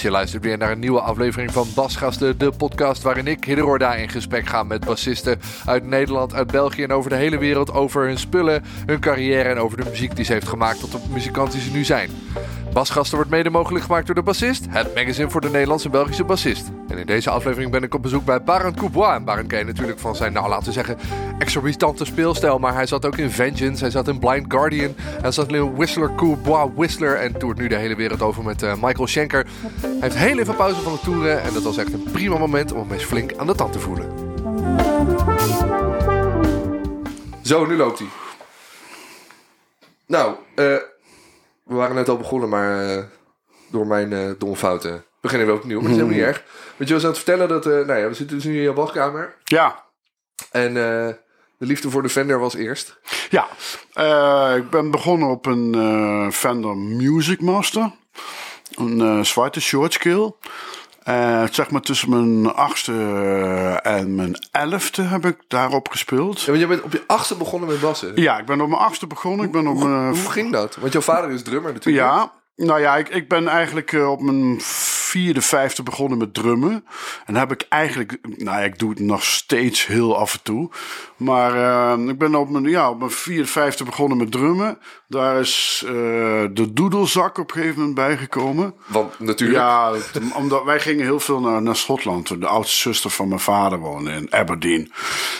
Je luistert weer naar een nieuwe aflevering van Basgasten, de podcast waarin ik, Hidderorda, in gesprek ga met bassisten uit Nederland, uit België en over de hele wereld over hun spullen, hun carrière en over de muziek die ze heeft gemaakt tot de muzikant die ze nu zijn. Basgasten wordt mede mogelijk gemaakt door De Bassist, het magazine voor de Nederlandse Belgische bassist. En in deze aflevering ben ik op bezoek bij Barend Coubois. En Barend ken natuurlijk van zijn, nou laten we zeggen, exorbitante speelstijl. Maar hij zat ook in Vengeance, hij zat in Blind Guardian, hij zat in Whistler Coubois Whistler en toert nu de hele wereld over met uh, Michael Schenker. Hij heeft heel even pauze van het toeren en dat was echt een prima moment om hem eens flink aan de tand te voelen. Zo, nu loopt hij. Nou, eh... We waren net al begonnen, maar uh, door mijn uh, domme fouten beginnen we opnieuw. Maar dat is helemaal niet erg. Want je was aan het vertellen dat... Uh, nou ja, we zitten dus nu in je badkamer. Ja. En de liefde voor de Fender was eerst. Ja. ik ben begonnen op een Fender Music Master. Een zwarte short scale. Uh, zeg maar tussen mijn achtste en mijn elfde heb ik daarop gespeeld. Ja, want je bent op je achtste begonnen met bassen? Ja, ik ben op mijn achtste begonnen. Ik ben op hoe, mijn, hoe ging dat? Want jouw vader is drummer natuurlijk. Ja, nou ja, ik, ik ben eigenlijk op mijn vierde, vijfde begonnen met drummen. En heb ik eigenlijk, nou ja, ik doe het nog steeds heel af en toe. Maar uh, ik ben op mijn, ja, op mijn vierde, vijfde begonnen met drummen. Daar is uh, de doedelzak op een gegeven moment bijgekomen. Want natuurlijk. Ja, omdat wij gingen heel veel naar, naar Schotland. De oudste zuster van mijn vader woonde in Aberdeen.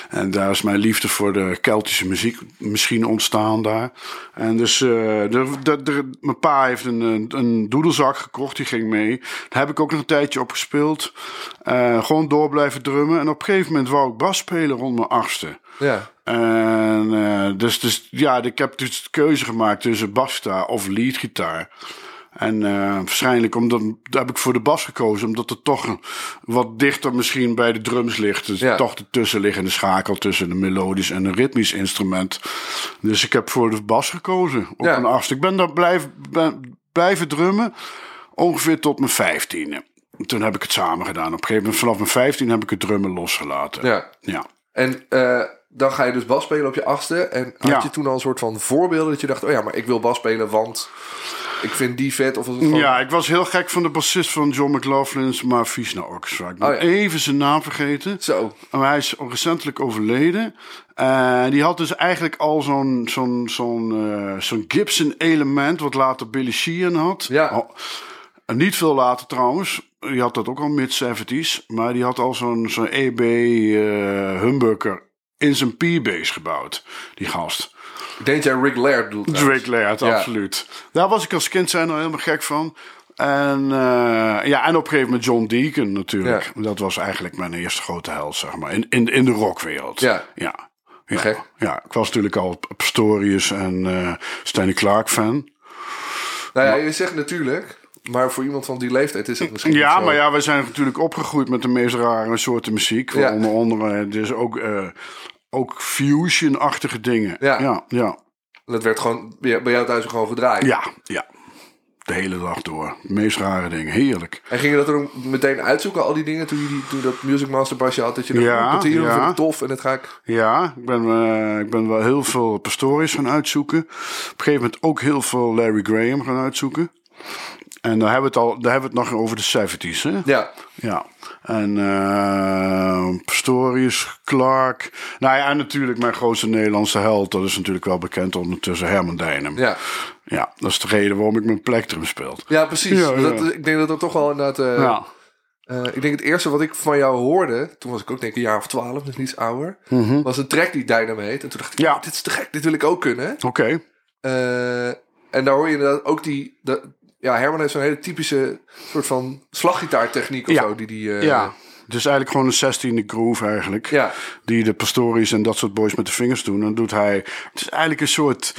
En daar is mijn liefde voor de Keltische muziek misschien ontstaan daar. En dus uh, de, de, de, mijn pa heeft een, een, doedelzak gekocht, die ging mee. Daar heb ik ook nog een tijdje op gespeeld. Uh, gewoon door blijven drummen. En op een gegeven moment wou ik bas spelen rond mijn achtste. Ja. En uh, dus, dus ja, ik heb dus de keuze gemaakt tussen basgitaar of leadgitaar. En uh, waarschijnlijk omdat, heb ik voor de bas gekozen, omdat het toch wat dichter misschien bij de drums ligt. Dus Ja. toch de tussenliggende schakel tussen een melodisch en een ritmisch instrument. Dus ik heb voor de bas gekozen op Ja. een achtste. Ik ben daar blijf, ben, blijven drummen ongeveer tot mijn vijftiende. Toen heb ik het samen gedaan. Op een gegeven moment vanaf mijn vijftien heb ik het drummen losgelaten. Ja. ja. En eh, dan ga je dus bas spelen op je achtste. En had Ja. je toen al een soort van voorbeelden dat je dacht... oh ja, maar ik wil bas spelen, want ik vind die vet? Of was het gewoon... Ja, ik was heel gek van de bassist van John McLaughlin's maar Viesna Orchestra. Ik ben Oh ja. even zijn naam vergeten. Zo. Maar hij is recentelijk overleden. Eh, die had dus eigenlijk al zo'n zo'n zo'n eh, zo'n Gibson element, wat later Billy Sheehan had. Ja. Oh, en niet veel later trouwens. Die had dat ook al mid-70s. Maar die had al zo'n zo'n EB eh humbucker in zijn P-bass gebouwd. Die gast. Ik denk dat jij Rick Laird trouwens. Drake Laird, Ja. absoluut. Daar was ik als kind zijn al helemaal gek van. En, eh, ja, en op een gegeven moment John Deacon natuurlijk. Dat was eigenlijk mijn eerste grote held, zeg maar. In, in, in de rockwereld. Ja. Ja. Ja. Gek. ja, ik was natuurlijk al Pastorius en eh Stanley Clark fan. Nou ja, je zegt natuurlijk... maar voor iemand van die leeftijd is het misschien Ja, maar ja, we zijn natuurlijk opgegroeid met de meest rare soorten muziek. Ja. Onder andere dus ook, eh, ook fusion-achtige dingen. Ja. ja, ja. Dat werd gewoon bij bij jou thuis gewoon gedraaid. Ja, ja. De hele dag door. De meest rare dingen. Heerlijk. En ging je dat er ook meteen uitzoeken, al die dingen, toen je, die, toen dat Music Master basje had? Dat je dacht, Ja, dat hier ja. tof en dat ga ik... Ja, ik ben, eh, ik ben wel heel veel Pastorius gaan uitzoeken. Op een gegeven moment ook heel veel Larry Graham gaan uitzoeken. En daar hebben we het, al, daar hebben we het nog over de 70s. Hè? Ja, Ja. En eh Pastorius, Clark. Nou ja, en natuurlijk mijn grootste Nederlandse held. Dat is natuurlijk wel bekend ondertussen, Herman Dijnem. ja. Ja, dat is de reden waarom ik mijn plektrum speel. ja precies. Ja, ja. Dat, ik denk dat dat toch wel inderdaad... eh, ja. eh, ik denk het eerste wat ik van jou hoorde, toen was ik ook denk ik een jaar of twaalf, dus iets ouder, was een track die Dynamo heet. En toen dacht ik, Mhm. Ja. oh, dit is te gek, dit wil ik ook kunnen. Oké. Eh, en daar hoor je inderdaad ook die... De, ja, Herman heeft zo'n hele typische soort van slaggitaartechniek of Ja. zo. Die, die, eh, Ja. Het is eigenlijk gewoon een zestiende groove eigenlijk. Ja. Die de Pastorius en dat soort boys met de vingers doen. Dan doet hij... Het is eigenlijk een soort...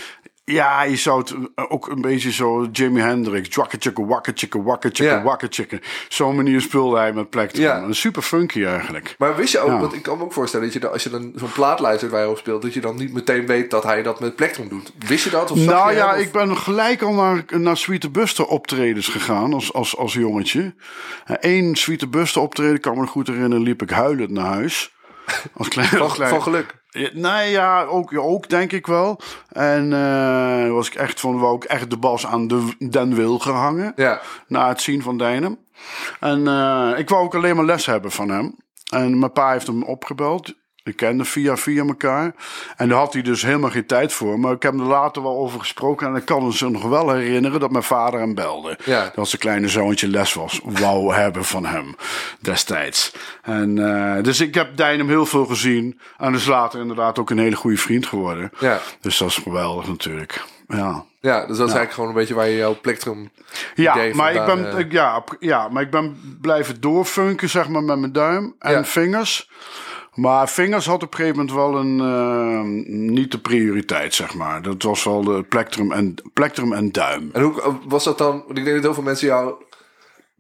Ja, je zou het ook een beetje zo Jimi Hendrix. Dwakketjekke, wakketjekke, wakketjekke, Ja. wakketjekke. Zo'n manier speelde hij met plektrum. Ja. Een super funky eigenlijk. Maar wist je ook, Ja. want ik kan me ook voorstellen dat je dan, als je dan zo'n plaat luistert waar hij op speelt, dat je dan niet meteen weet dat hij dat met plektrum doet. Wist je dat? Of Nou je ja, hem, of- ik ben gelijk al naar, naar Sweeter Buster optredens gegaan als, als, als jongetje. Eén Sweeter Buster optreden, kan me goed herinneren, liep ik huilend naar huis. Als klein, Van, als klein- van geluk. Nee, ja, ook, ook denk ik wel. En eh, was ik echt van, wou ik echt de bas aan de, den Wilger hangen. Ja. Na het zien van Dijnem. En eh, ik wou ook alleen maar les hebben van hem. En mijn pa heeft hem opgebeld. Ik kende via via elkaar. En daar had hij dus helemaal geen tijd voor. Maar ik heb er later wel over gesproken. En ik kan me zich nog wel herinneren dat mijn vader hem belde. Ja. Dat zijn kleine zoontje les was. Wou hebben van hem destijds. En, eh, dus ik heb Dijnem heel veel gezien. En is later inderdaad ook een hele goede vriend geworden. Ja. Dus dat is geweldig natuurlijk. Ja. Ja, dus dat is eigenlijk gewoon een beetje waar je jouw plektrum Ja, idee maar ik ben, eh, ja, ja, maar ik ben blijven doorfunken, zeg maar, met mijn duim en Ja. vingers. Maar vingers had op een gegeven moment wel een, eh, niet de prioriteit, zeg maar. Dat was wel de plektrum en, plektrum en duim. En hoe was dat dan? Want ik denk dat heel veel mensen jou.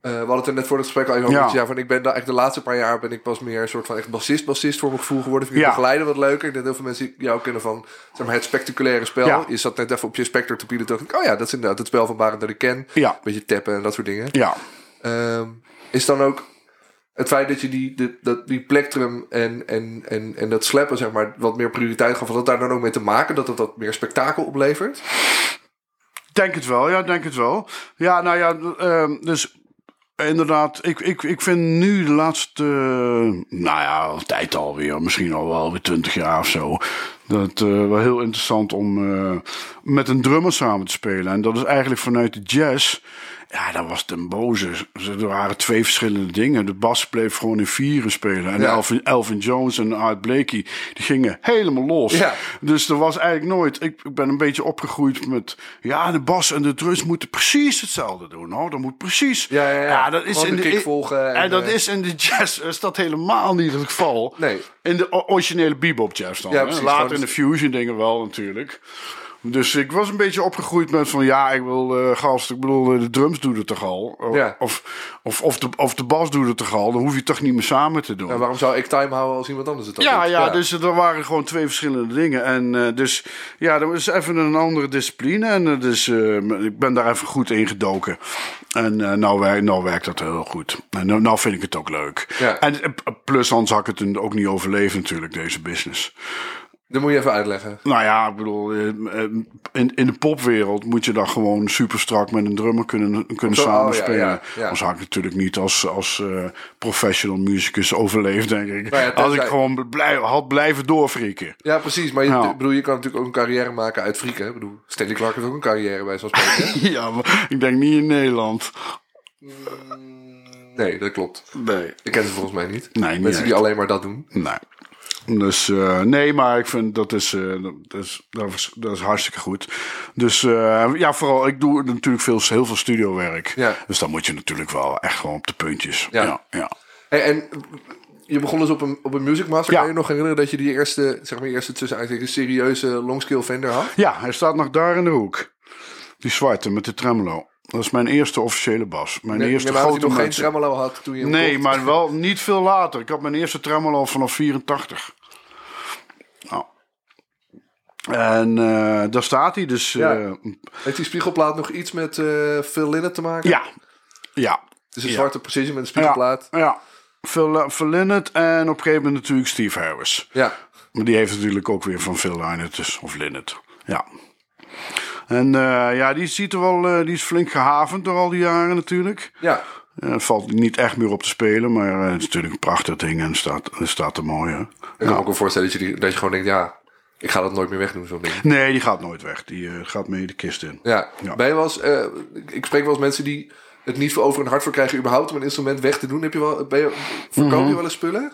eh, we hadden het er net voor het gesprek al even over. Ja. van ik ben daar echt de laatste paar jaar ben ik pas meer een soort van echt bassist, bassist voor mijn gevoel geworden. Vind ik Ja. begeleiden wat leuker. Ik denk dat heel veel mensen jou kennen van zeg maar, het spectaculaire spel. Ja. Je zat net even op je Spectre te pielen. Dacht ik, oh ja, dat is inderdaad het spel van Barend dat ik ken. Ja. Beetje tappen en dat soort dingen. Ja, Ehm, is dan ook het feit dat je die, die, dat, die plektrum en, en, en, en dat slappen, zeg maar, wat meer prioriteit gaf, had dat daar dan ook mee te maken dat het wat meer spektakel oplevert? denk het wel, ja, denk het wel. Ja, nou ja, ehm, dus inderdaad, ik, ik, ik vind nu de laatste, nou ja, tijd alweer, misschien al wel weer twintig jaar of zo. Dat eh, wel heel interessant om eh, met een drummer samen te spelen. En dat is eigenlijk vanuit de jazz. Ja, dat was ten boze. Er waren twee verschillende dingen. De bas bleef gewoon in vieren spelen. En Ja. Elvin, Elvin Jones en Art Blakey, die gingen helemaal los. Ja. Dus er was eigenlijk nooit. Ik, ik ben een beetje opgegroeid met. Ja, de bas en de drums moeten precies hetzelfde doen. Hoor. Dat moet precies. Ja, ja, ja. dat is in de kick volgen En, en, dat eh, is in de jazz is dat helemaal niet het geval. Nee. In de originele bebop jazz dan. Later in de fusion dingen wel natuurlijk. Dus ik was een beetje opgegroeid met van ja, ik wil eh gast, ik bedoel, eh, de drums doen het toch al. O- Ja. Of, of, of, de, of de bas doet het toch al. Dan hoef je toch niet meer samen te doen. Nou, waarom zou ik time houden als iemand anders het ook Ja, doet? ja, dus er waren gewoon twee verschillende dingen. En eh, dus ja, dat was even een andere discipline. En dus ik ben daar even goed in gedoken. En nou, wer- nou werkt dat heel goed. En nou, nou vind ik het ook leuk. Ja. En plus anders had ik het ook niet overleefd natuurlijk, deze business. Dat moet je even uitleggen. Nou ja, ik bedoel, eh, eh, in, in de popwereld moet je dan gewoon super strak met een drummer kunnen, kunnen Zo, oh, ja, samenspelen. ja, ja. Anders had ik natuurlijk niet als, als eh, professional musicus overleefd, denk ik. Nou als ik gewoon blij, had blijven doorfrieken. Ja, precies. Maar je, Ja. ik bedoel, je kan natuurlijk ook een carrière maken uit frieken. Ik bedoel, Stanley Clark heeft ook een carrière bij zo'n spreken. Ja, maar ik denk niet in Nederland. nee, dat klopt. Nee. Ik ken ze volgens mij niet. Nee, niet Mensen die alleen maar dat doen. Nee. Dus eh, nee, maar ik vind dat is, eh, dat, is, dat, is, dat is hartstikke goed. Dus eh, ja, vooral, ik doe natuurlijk veel, heel veel studiowerk. Ja. Dus dan moet je natuurlijk wel echt gewoon op de puntjes. Ja. Ja, en je begon dus op een, op een Music Master. Ja. Kan je nog herinneren dat je die eerste, zeg maar, eerste tussen eigenlijk serieuze longscale Fender had? Ja, hij staat nog daar in de hoek. Die zwarte met de tremolo. Dat is mijn eerste officiële bas. Mijn Nee, eerste grote nog geen tremolo had toen je Nee, kocht. maar wel niet veel later. Ik had mijn eerste tremolo vanaf 84. Nou. En eh, daar staat hij dus. Ja. eh, Heeft die spiegelplaat nog iets met eh Phil Lynott te maken? ja. Ja. Dus een Ja. zwarte precision met een spiegelplaat. Ja. ja. Phil, Phil en op een gegeven moment natuurlijk Steve Harris. Ja. Maar die heeft natuurlijk ook weer van Phil Lynott, dus, of Lynott. Ja. En eh, ja, die, ziet er wel, eh, die is flink gehavend door al die jaren natuurlijk. Ja. Eh, Het valt niet echt meer op te spelen, maar eh, het is natuurlijk een prachtig ding en staat, staat er mooi. Hè? Ik kan me ook wel voorstellen dat je, dat je gewoon denkt, ja, ik ga dat nooit meer wegdoen, zo'n ding. Nee, die gaat nooit weg. Die eh, gaat mee de kist in. Ja. Eens, eh, ik spreek wel eens mensen die het niet voor over hun hart voor krijgen überhaupt om een instrument weg te doen. Heb je wel, ben je, verkoop Mhm. je wel eens spullen?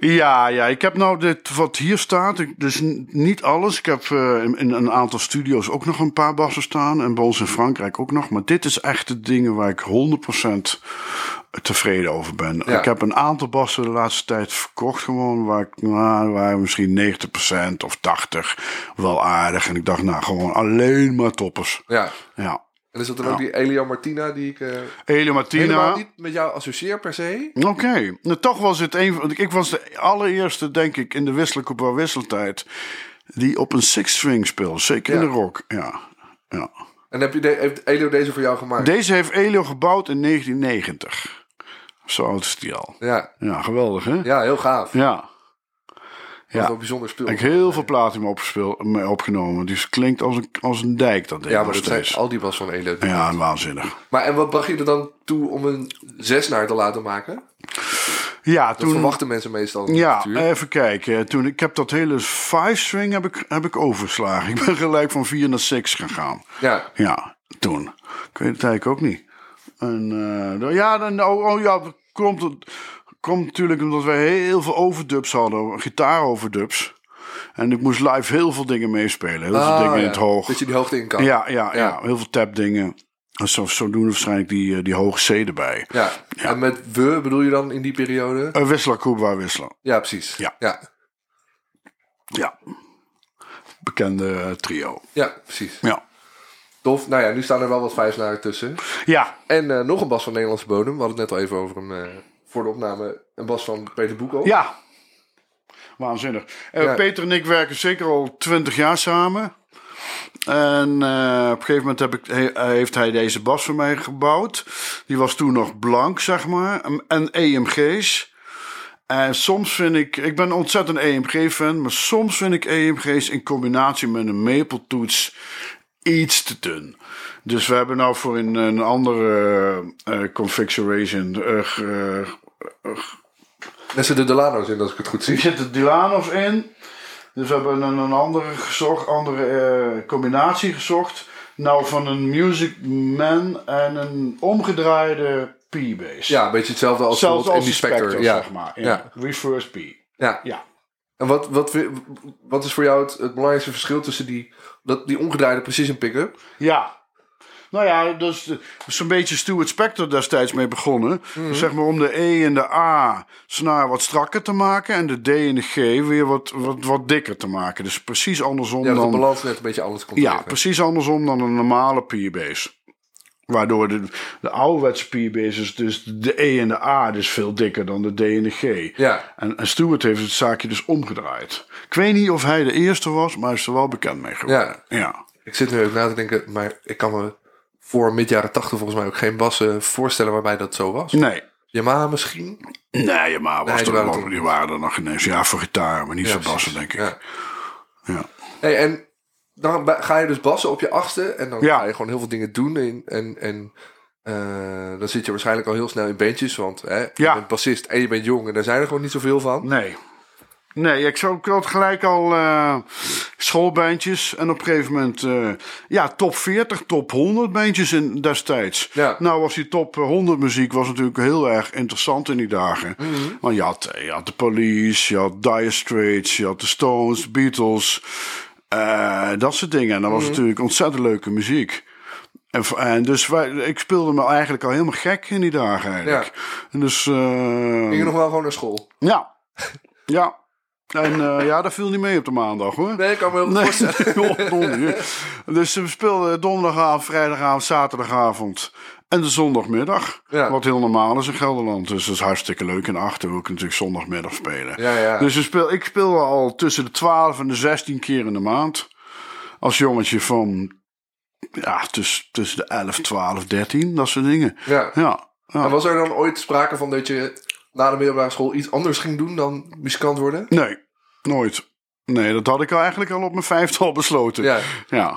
Ja, ja, ik heb nou dit wat hier staat. Dus niet alles. Ik heb eh, in, in een aantal studio's ook nog een paar bassen staan. En bij ons in Frankrijk ook nog. Maar dit is echt de dingen waar ik 100% tevreden over ben. Ja. Ik heb een aantal bassen de laatste tijd verkocht gewoon. Waar ik, nou, waar misschien 90% of 80% wel aardig. En ik dacht, nou, gewoon alleen maar toppers. Ja. Ja. En is dat dan ook die Elio Martina die ik eh, Elio Martina. helemaal niet met jou associeer per se? Oké, nou, toch was het een van. Ik was de allereerste, denk ik, in de wisselkoepel wisseltijd. die op een six-string speelde. Zeker in de rock. Ja. ja. En heb je de, heeft Elio deze voor jou gemaakt? Deze heeft Elio gebouwd in 1990. Zo oud is die al. Ja, Ja, geweldig hè? ja heel gaaf. Ja. Wat Ja. wel bijzonder spul. Ik heb heel veel platen opgenomen. Dus het klinkt als een, als een dijk, dat ding Ja, maar dat zijn al die was van Elio. Ja, waanzinnig. Maar en wat bracht je er dan toe om een zesnaar te laten maken? Ja, Dat toen... verwachten mensen meestal Ja, even kijken. Toen, ik heb dat hele five string heb ik, heb ik overgeslagen. Ik ben gelijk van 4 naar 6 gegaan. Ja, Ja, toen. Ik weet het eigenlijk ook niet. En, eh, ja, dan, oh, oh ja, dat komt, het komt natuurlijk omdat wij heel veel overdubs hadden. Gitaaroverdubs. En ik moest live heel veel dingen meespelen. Heel veel Ah, dingen in het hoog. Dat je die hoogte in kan. Ja, ja, ja, Ja. heel veel tapdingen. En Zo, zo doen we waarschijnlijk die, eh, die hoge C erbij. Ja. En met we bedoel je dan in die periode? Uh, wisselen, Kuba wisselen. Ja, precies. Ja. Ja, Ja. Bekende eh, trio. ja precies. Ja. Tof. Nou ja, nu staan er wel wat vijfsnaren tussen. Ja, En eh, nog een bas van Nederlandse bodem. We hadden het net al even over hem eh, voor de opname. Een bas van Peter Boekel. ja. Waanzinnig. Eh, Ja. Peter en ik werken zeker al twintig jaar samen. En eh, op een gegeven moment heb ik, he- heeft hij deze bas voor mij gebouwd. Die was toen nog blank, zeg maar. En- EMG's. En soms vind ik, ik ben ontzettend EMG-fan, maar soms vind ik EMG's in combinatie met een maple toets iets te dun. Dus we hebben nou voor een, een andere eh, configuration. eh, Daar zitten de Delano's in, als ik het goed er zie. zitten Dilano's in. Dus we hebben een, een andere, gezocht, andere eh, combinatie gezocht. Nou, van een Music Man en een omgedraaide P-bass. Ja, een beetje hetzelfde als Zelfs als Spectre. Spectre, ja. zeg maar. Ja. Ja. Reverse P. Ja. Ja. En wat, wat, wat is voor jou het, het belangrijkste verschil tussen die, dat, die omgedraaide precision pick-up? Ja. Nou ja, dus zo'n beetje Stuart Spector destijds mee begonnen. Dus zeg maar om de E en de A snaar wat strakker te maken. En de D en de G weer wat, wat, wat dikker te maken. Dus precies andersom Ja, dat de dan... balans net een beetje anders komt Ja, precies andersom dan een normale P-base. Waardoor de, de ouderwetse is dus de E en de A dus veel dikker dan de D en de G. Ja. En, en Stuart heeft het zaakje dus omgedraaid. Ik weet niet of hij de eerste was, maar hij is er wel bekend mee geworden. Ja. Ik zit nu even na te denken, maar ik kan me voor mid jaren 80 volgens mij ook geen bassen voorstellen waarbij dat zo was. Nee. Yamaha misschien? Nee, maar was Nee, die er waren nog- die waren er nog ineens. Ja, voor gitaar, maar niet Ja, voor bassen, denk ik. Ja. Ja. Hey, en dan ga je dus bassen op je achtste en dan Ja. ga je gewoon heel veel dingen doen. En, en, en eh, dan zit je waarschijnlijk al heel snel in bandjes, want hè, je Ja. bent bassist en je bent jong en daar zijn er gewoon niet zoveel van. Nee. Nee, ik zou had gelijk al eh, schoolbandjes. En op een gegeven moment, eh, ja, top 40, top 100 bandjes in destijds. Ja. Nou was die top 100 muziek was natuurlijk heel erg interessant in die dagen. Mhm. Want je had, je had de Police, je had Dire Straits, je had de Stones, de Beatles. eh, dat soort dingen. En dat Mhm. was natuurlijk ontzettend leuke muziek. En, dus wij, ik speelde me eigenlijk al helemaal gek in die dagen eigenlijk. En dus, eh, Ging je nog wel gewoon naar school? ja, ja. En eh, ja, dat viel niet mee op de maandag hoor. Nee, ik kan me heel voorstellen. Donder. dus we speelden donderdagavond, vrijdagavond, zaterdagavond en de zondagmiddag. Ja. Wat heel normaal is in Gelderland. Dus dat is hartstikke leuk. En achter ik natuurlijk zondagmiddag spelen. Ja, ja. Dus we speel, ik speelde al tussen de 12 en de 16 keer in de maand. Als jongetje van ja, tussen, tussen de 11, 12, 13, dat soort dingen. Ja, ja. En was er dan ooit sprake van dat je na de middelbare school iets anders ging doen dan muzikant worden? Nee, nooit. Nee, dat had ik al eigenlijk al op mijn vijfde al besloten. Ja. Ja.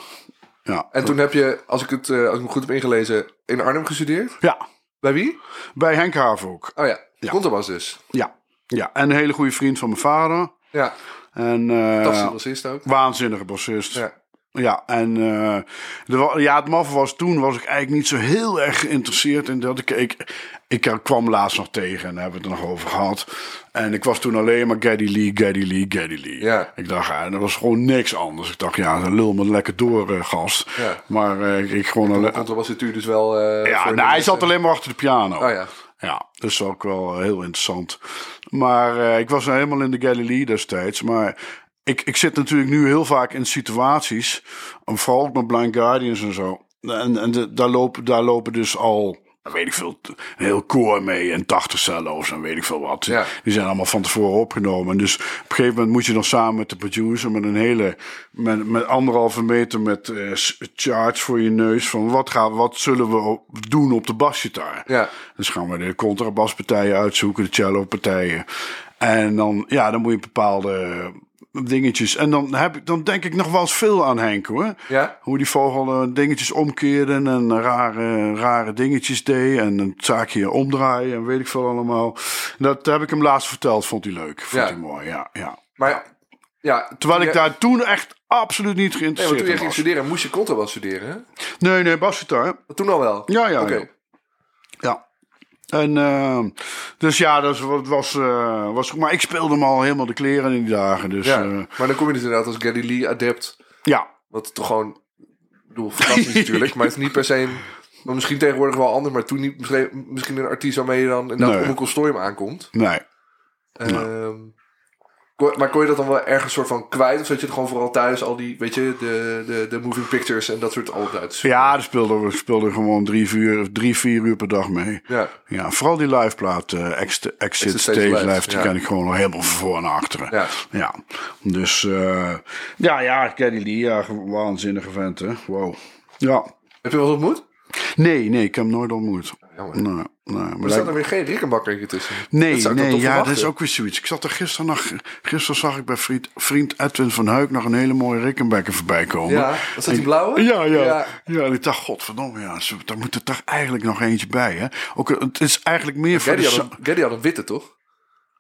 Ja. En toen heb je, als ik het eh, als ik me goed heb ingelezen, in Arnhem gestudeerd. ja. Bij wie? Bij Henk Haven ook. Oh ja, Ja. contrabas dus. Ja. ja. En een hele goede vriend van mijn vader. Ja, En, eh, fantastische bassist ook. waanzinnige bassist. Ja. Ja, en eh, de, wa- ja, het maffe was toen was ik eigenlijk niet zo heel erg geïnteresseerd in dat ik, ik, ik kwam laatst nog tegen en daar hebben we het er nog over gehad. En ik was toen alleen maar Geddy Lee, Geddy Lee, Geddy Lee. Ja. Ik dacht, ja, er was gewoon niks anders. Ik dacht, ja, lul me lekker door, eh, gast. Ja. Maar eh, ik, gewoon alleen. Contrabas zit u dus wel... eh, Ja, nou, hij zat alleen maar achter de piano. Oh ja. Ja, dus ook wel heel interessant. Maar eh, ik was helemaal in de Galilee destijds. Maar ik, ik zit natuurlijk nu heel vaak in situaties, en vooral ook met Blind Guardians en zo. En, en de- daar, lopen, daar lopen dus al weet ik veel, een heel koor mee en 80 cello's en weet ik veel wat. Ja. Die zijn allemaal van tevoren opgenomen. Dus op een gegeven moment moet je dan samen met de producer met een hele, met, met anderhalve meter met s- charts voor je neus van wat gaan, wat zullen we doen op de basgitaar. Ja. Dus gaan we de contrabaspartijen uitzoeken, de cello-partijen. En dan, ja, dan moet je bepaalde dingetjes. En dan, heb ik, dan denk ik nog wel eens veel aan Henk hoor. Ja? Hoe die vogel eh, dingetjes omkeerde en rare, rare dingetjes deed. En een zaakje omdraaien en weet ik veel allemaal. Dat heb ik hem laatst verteld, vond hij leuk. Vond Ja. hij mooi, ja. ja. Maar ja, Terwijl ik ja, daar toen echt absoluut niet Nee, geïnteresseerd toen je in ging studeren, moest je contrabas studeren, hè? Nee, nee, basgitaar. Toen al wel? Ja, ja, Oké. ja. En uh, dus ja, dat was, was, uh, was goed. Maar ik speelde hem al helemaal de kleren in die dagen. Dus Ja, uh, maar dan kom je dus inderdaad als Geddy Lee adept. ja. Wat toch gewoon... Ik bedoel, fantastisch natuurlijk. Maar het is niet per se een... Maar misschien tegenwoordig wel anders. Maar toen niet misschien, misschien een artiest waarmee je dan inderdaad Nee. op een aankomt. Nee. Ehm, kon- maar kon je dat dan wel ergens soort van kwijt? Of zat je het gewoon vooral thuis al die, weet je, de, de, de moving pictures en dat soort altijd? Ja, daar speelde we speelden gewoon drie, vier, drie, vier uur per dag mee. Ja. Ja, vooral die liveplaat, uh, Exit, Exit Stage Live, Live, die ja. ken ik gewoon nog helemaal voor en achteren. Ja. ja. Dus uh, ja, ja, Geddy Lee, ja, waanzinnige vent, hè. Wow. Ja. Heb je wel ontmoet? Nee, nee, ik heb hem nooit ontmoet. Jammer. Nee, nee. Maar Er staat er weer geen Rickenbakker tussen. Nee, Dat nee, ja, dat is ook weer zoiets. Ik zat er gisteren nog, gisteren zag ik bij vriend, vriend Edwin van Huik nog een hele mooie Rickenbacker voorbij komen. Ja, was dat die blauwe? Ja, ja, Ja. ja. en ik dacht, godverdomme, ja, daar moet er toch eigenlijk nog eentje bij, hè? Ook, het is eigenlijk meer voor Geddy de had, had een witte, toch? Dat ken ik za-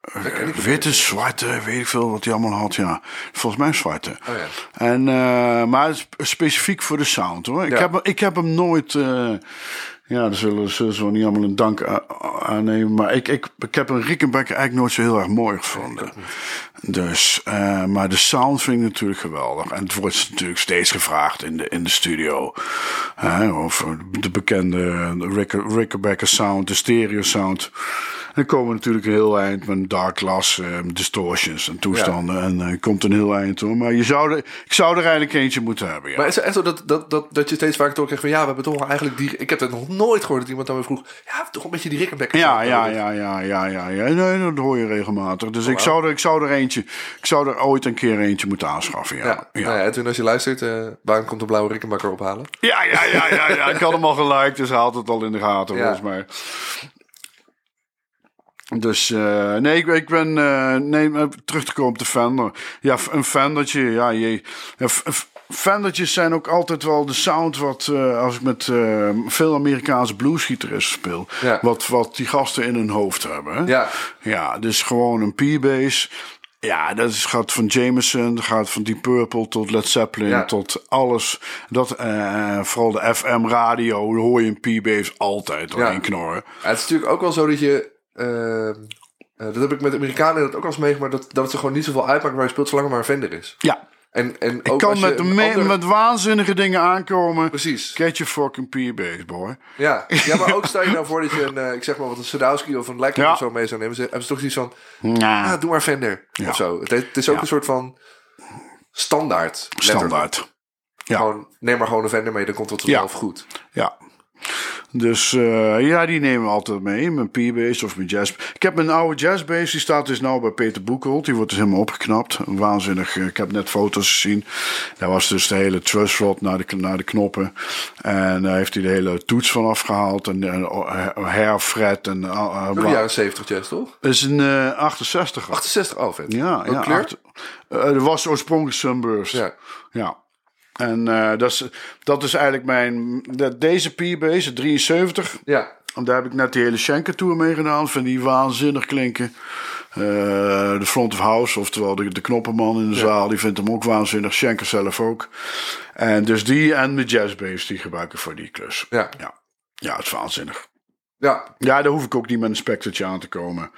witte, zwarte, weet ik veel wat hij allemaal had, ja. Volgens mij zwarte. Oh ja. En, eh, maar specifiek voor de sound, hoor. Ik, Ja. heb, ik heb hem nooit... eh, ja, daar zullen, ze wel niet allemaal een dank aannemen. Maar ik, ik, ik heb een Rickenbacker eigenlijk nooit zo heel erg mooi gevonden. Dus, eh, maar de sound vind ik natuurlijk geweldig. En het wordt natuurlijk steeds gevraagd in de, in de studio. Hè, over de bekende Rick, Rickenbacker sound, de stereo sound. En dan komen we natuurlijk een heel eind met dark glass, eh, distortions en toestanden. En eh, komt een heel eind hoor. Maar je zou er, ik zou er eigenlijk eentje moeten hebben. Ja. Maar is het echt zo dat, dat, dat, dat je steeds vaker toch krijgt van... Ja, we hebben toch eigenlijk die... Ik heb het nog nooit gehoord dat iemand dan weer vroeg... Ja, toch een beetje die Rickenbacker. Ja, ja, ja, ja, ja, ja, ja. Nee, dat hoor je regelmatig. Dus ik, wauw. zou er, ik zou er eentje, ik zou er ooit een keer eentje moeten aanschaffen. Ja, Ja, ja. Nou ja, Edwin, als je luistert, eh waarom komt de blauwe Rickenbacker ophalen? Ja, ja, ja, ja, ja. Ik had hem al geliked, dus had het al in de gaten, volgens mij. Dus eh, nee, ik, ik ben eh, nee, maar terug te komen op de Fender. Ja, een Fendertje, ja, je, Fendertjes zijn ook altijd wel de sound wat eh, als ik met eh, veel Amerikaanse bluesgitaristen speel, Ja. wat, wat die gasten in hun hoofd hebben. Hè? Ja. Ja, dus gewoon een P-bass. Ja, dat is, gaat van Jameson, gaat van Deep Purple tot Led Zeppelin, Ja. tot alles. Dat, eh, vooral de FM-radio, hoor je een P-bass altijd doorheen Ja. knorren. Het is natuurlijk ook wel zo dat je... eh, eh, dat heb ik met de Amerikanen dat ook al eens meegemaakt... Dat, dat ze gewoon niet zoveel uitmaakt waar je speelt... zolang er maar een is. Ja, En, en ik kan met, ander- met waanzinnige dingen aankomen. Precies. Get your fucking P-bass, boy. Ja. ja, maar ook stel je nou voor dat je een... eh, ik zeg maar wat een Sadowski of een Lekker Ja. of zo mee zou nemen. Ze, hebben ze toch zoiets van... Ja, Ah, doe maar Fender. Ja. Of zo. Het, het is ook Ja. een soort van... Standaard. letterlijk. standaard. Ja. Gewoon, neem maar gewoon een Fender mee, dan komt het vanzelf goed. Ja. Dus eh, ja, die nemen we altijd mee. Mijn P-bass of mijn jazz. Ik heb mijn oude jazzbass. Die staat dus nou bij Peter Boekholt. Die wordt dus helemaal opgeknapt. Waanzinnig. eh, Ik heb net foto's gezien. Daar was dus de hele truss rod naar de, naar de knoppen. En daar heeft hij de hele toets van afgehaald. En uh, hairfret. En, uh, jaren 70 jazz, toch? is een eh 68. 68, oh vet. Ja, Ook ja. kleur? acht- eh, er was oorspronkelijk Sunburst. Ja. Ja. En eh, dat, is, dat is eigenlijk mijn... de- deze P-bass, de 73... Ja. En daar heb ik net die hele Schenker Tour mee gedaan. Vind die waanzinnig klinken. Eh, de front of house, oftewel de, de knoppenman in de zaal, die vindt hem ook waanzinnig. Schenker zelf ook. En dus die en de jazzbass die gebruiken voor die klus. Ja. Ja, ja het is waanzinnig. Ja, Ja, daar hoef ik ook niet met een Spectretje aan te komen.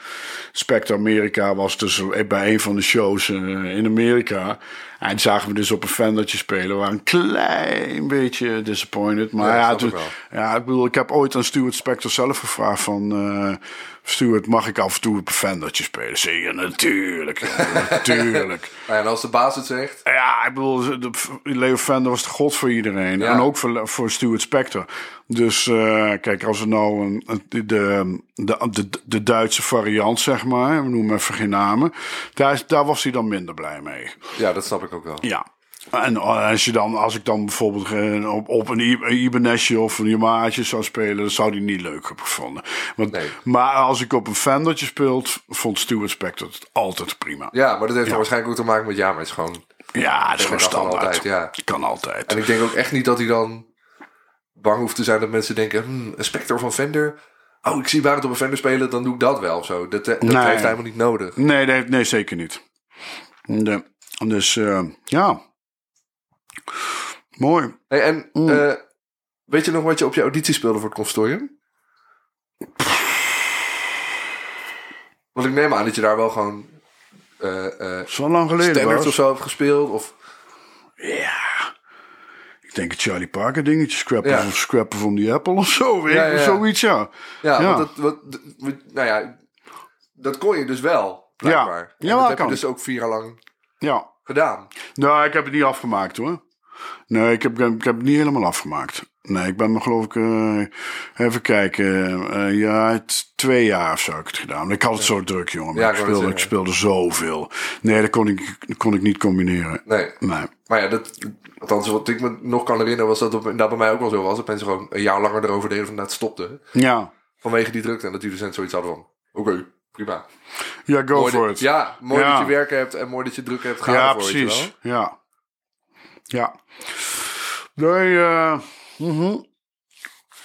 Spectre Amerika was dus bij een van de shows eh, in Amerika. En zagen we dus op een Fendertje spelen. We waren een klein beetje disappointed. Maar Ja, ja, ik wel. ja, ik bedoel, ik heb ooit aan Stuart Spector zelf gevraagd van... eh Stuart, mag ik af en toe een Fendertje spelen? Zeg je, natuurlijk. natuurlijk. ja, en als de baas het zegt. Ja, ik bedoel, de, Leo Fender was de god voor iedereen. Ja. En ook voor, voor Stuart Spector. Dus eh, kijk, als we nou een, de, de, de, de Duitse variant, zeg maar, we noemen even geen namen, daar, daar was hij dan minder blij mee. Ja, dat snap ik ook wel. Ja. En als, je dan, als ik dan bijvoorbeeld eh, op, op een Ibanezje of een Yamahaatje zou spelen, dan zou hij niet leuk hebben gevonden. Want, Nee. Maar als ik op een Fendertje speelt, vond Stuart Spector het altijd prima. Ja, maar dat heeft waarschijnlijk ook te maken met ja, maar het is gewoon. Ja, dat is gewoon standaard. altijd, ja. Kan altijd. En ik denk ook echt niet dat hij dan bang hoeft te zijn dat mensen denken: hmm, een Spectre van Fender. Oh, ik zie waar het op een Fender spelen, dan doe ik dat wel of zo. Dat, dat Nee. heeft hij helemaal niet nodig. Nee, nee, nee zeker niet. Dus eh, ja. Mooi. Hey, en Mm. eh, weet je nog wat je op je auditie speelde voor het consortium? Want ik neem aan dat je daar wel gewoon eh eh is wel lang geleden. standards of zo hebt gespeeld. Of, Ja. Ik denk het Charlie Parker dingetje. Scrappen, Ja. van, scrappen van die Apple of zo. Ja. Zoiets, ja. ja. Want dat, wat, nou ja, dat kon je dus wel, blijkbaar. En Ja, dat heb kan. je dus ook vier jaar lang Ja. gedaan. Nou, ik heb het niet afgemaakt hoor. Nee, ik heb, ik heb het niet helemaal afgemaakt. Nee, ik ben me geloof ik... eh, even kijken. eh, ja, het, twee jaar of zo heb ik het gedaan. Ik had het zo druk, jongen. Ja, ik, speelde, ik speelde zoveel. Nee, dat kon ik, dat kon ik niet combineren. Nee, Nee. maar ja, dat, althans wat ik me nog kan herinneren was dat dat bij mij ook wel zo was. Dat mensen gewoon een jaar langer erover deden van dat het stopte. Ja. Vanwege die drukte. En dat die zoiets hadden van, oké, prima. Ja, go Mooi for dat- it. Ja, mooi Ja. dat je werk hebt en mooi dat je druk hebt. Ga ja precies. Ja. Ja. Nee, eh, mhm.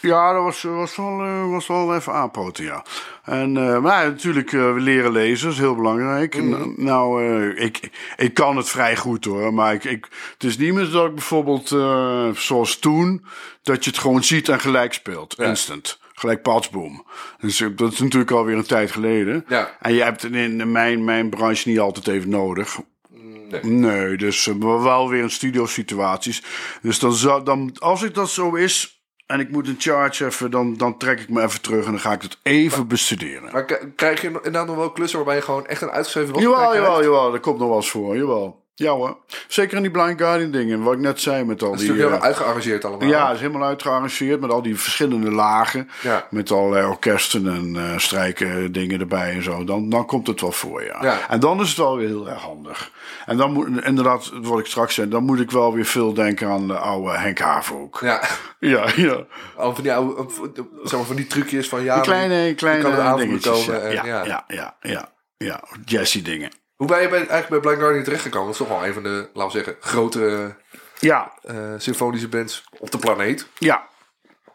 Ja, dat was, was, wel, eh, was wel even aanpoten, ja. En, eh, maar ja, natuurlijk, eh, we leren lezen, is heel belangrijk. Mhm. nou, eh, ik, ik kan het vrij goed hoor, maar ik, ik, het is niet meer dat ik bijvoorbeeld, eh, zoals toen, dat je het gewoon ziet en gelijk speelt, Ja. instant. Gelijk patsboom. Dus dat is natuurlijk alweer een tijd geleden. Ja. En je hebt het in mijn, mijn branche niet altijd even nodig. Nee. Nee, dus eh, wel weer in studiosituaties. Dus dan zou, dan, als ik dat zo is en ik moet een charge even, dan, dan trek ik me even terug en dan ga ik het even bestuderen. Maar krijg je inderdaad nog wel klussen waarbij je gewoon echt een uitgeschreven was? Jawel, jawel, jawel, dat komt nog wel eens voor, jawel. Ja hoor. Zeker in die Blind Guardian dingen, wat ik net zei met al Dat is die... natuurlijk eh, heel uitgearrangeerd allemaal. ja, het is helemaal uitgearrangeerd met al die verschillende lagen. Ja. Met allerlei orkesten en eh strijken dingen erbij en zo. Dan, dan komt het wel voor, ja. Ja. En dan is het wel weer heel erg handig. En dan moet, inderdaad, wat ik straks zei, dan moet ik wel weer veel denken aan de oude Henk Haverhoek. Ja, Ja, ja. al van die, oude, zeg maar van die trucjes van ja... Die kleine, kleine dingetjes. komen en ja, ja. ja, ja, ja, ja. Jesse dingen. Hoe ben je bij, eigenlijk bij Blind Guardian terechtgekomen? Dat is toch wel een van de, laten we zeggen, grote Ja, eh, symfonische bands op de planeet. ja.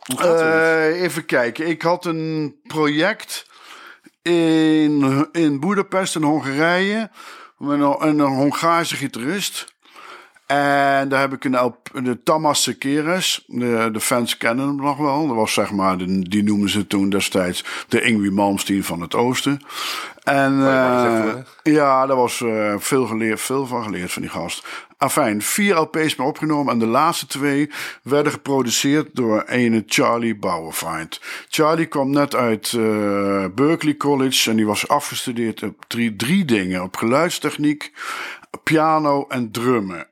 Hoe gaat? Eh, even kijken. Ik had een project in, in Boedapest in Hongarije. Met een, een Hongaarse gitarist. En daar heb ik een LP, de Tamas Sekeres. De, de fans kennen hem nog wel. Dat was zeg maar, de, die noemen ze toen destijds de Ingrid Malmsteen van het Oosten. En even, ja, daar was eh, veel, geleerd, veel van geleerd van die gast. Afijn, vier LP's meer opgenomen. En de laatste twee werden geproduceerd door ene Charlie Bauerfeind. Charlie kwam net uit eh, Berkeley College. En die was afgestudeerd op drie, drie dingen. Op geluidstechniek, piano en drummen.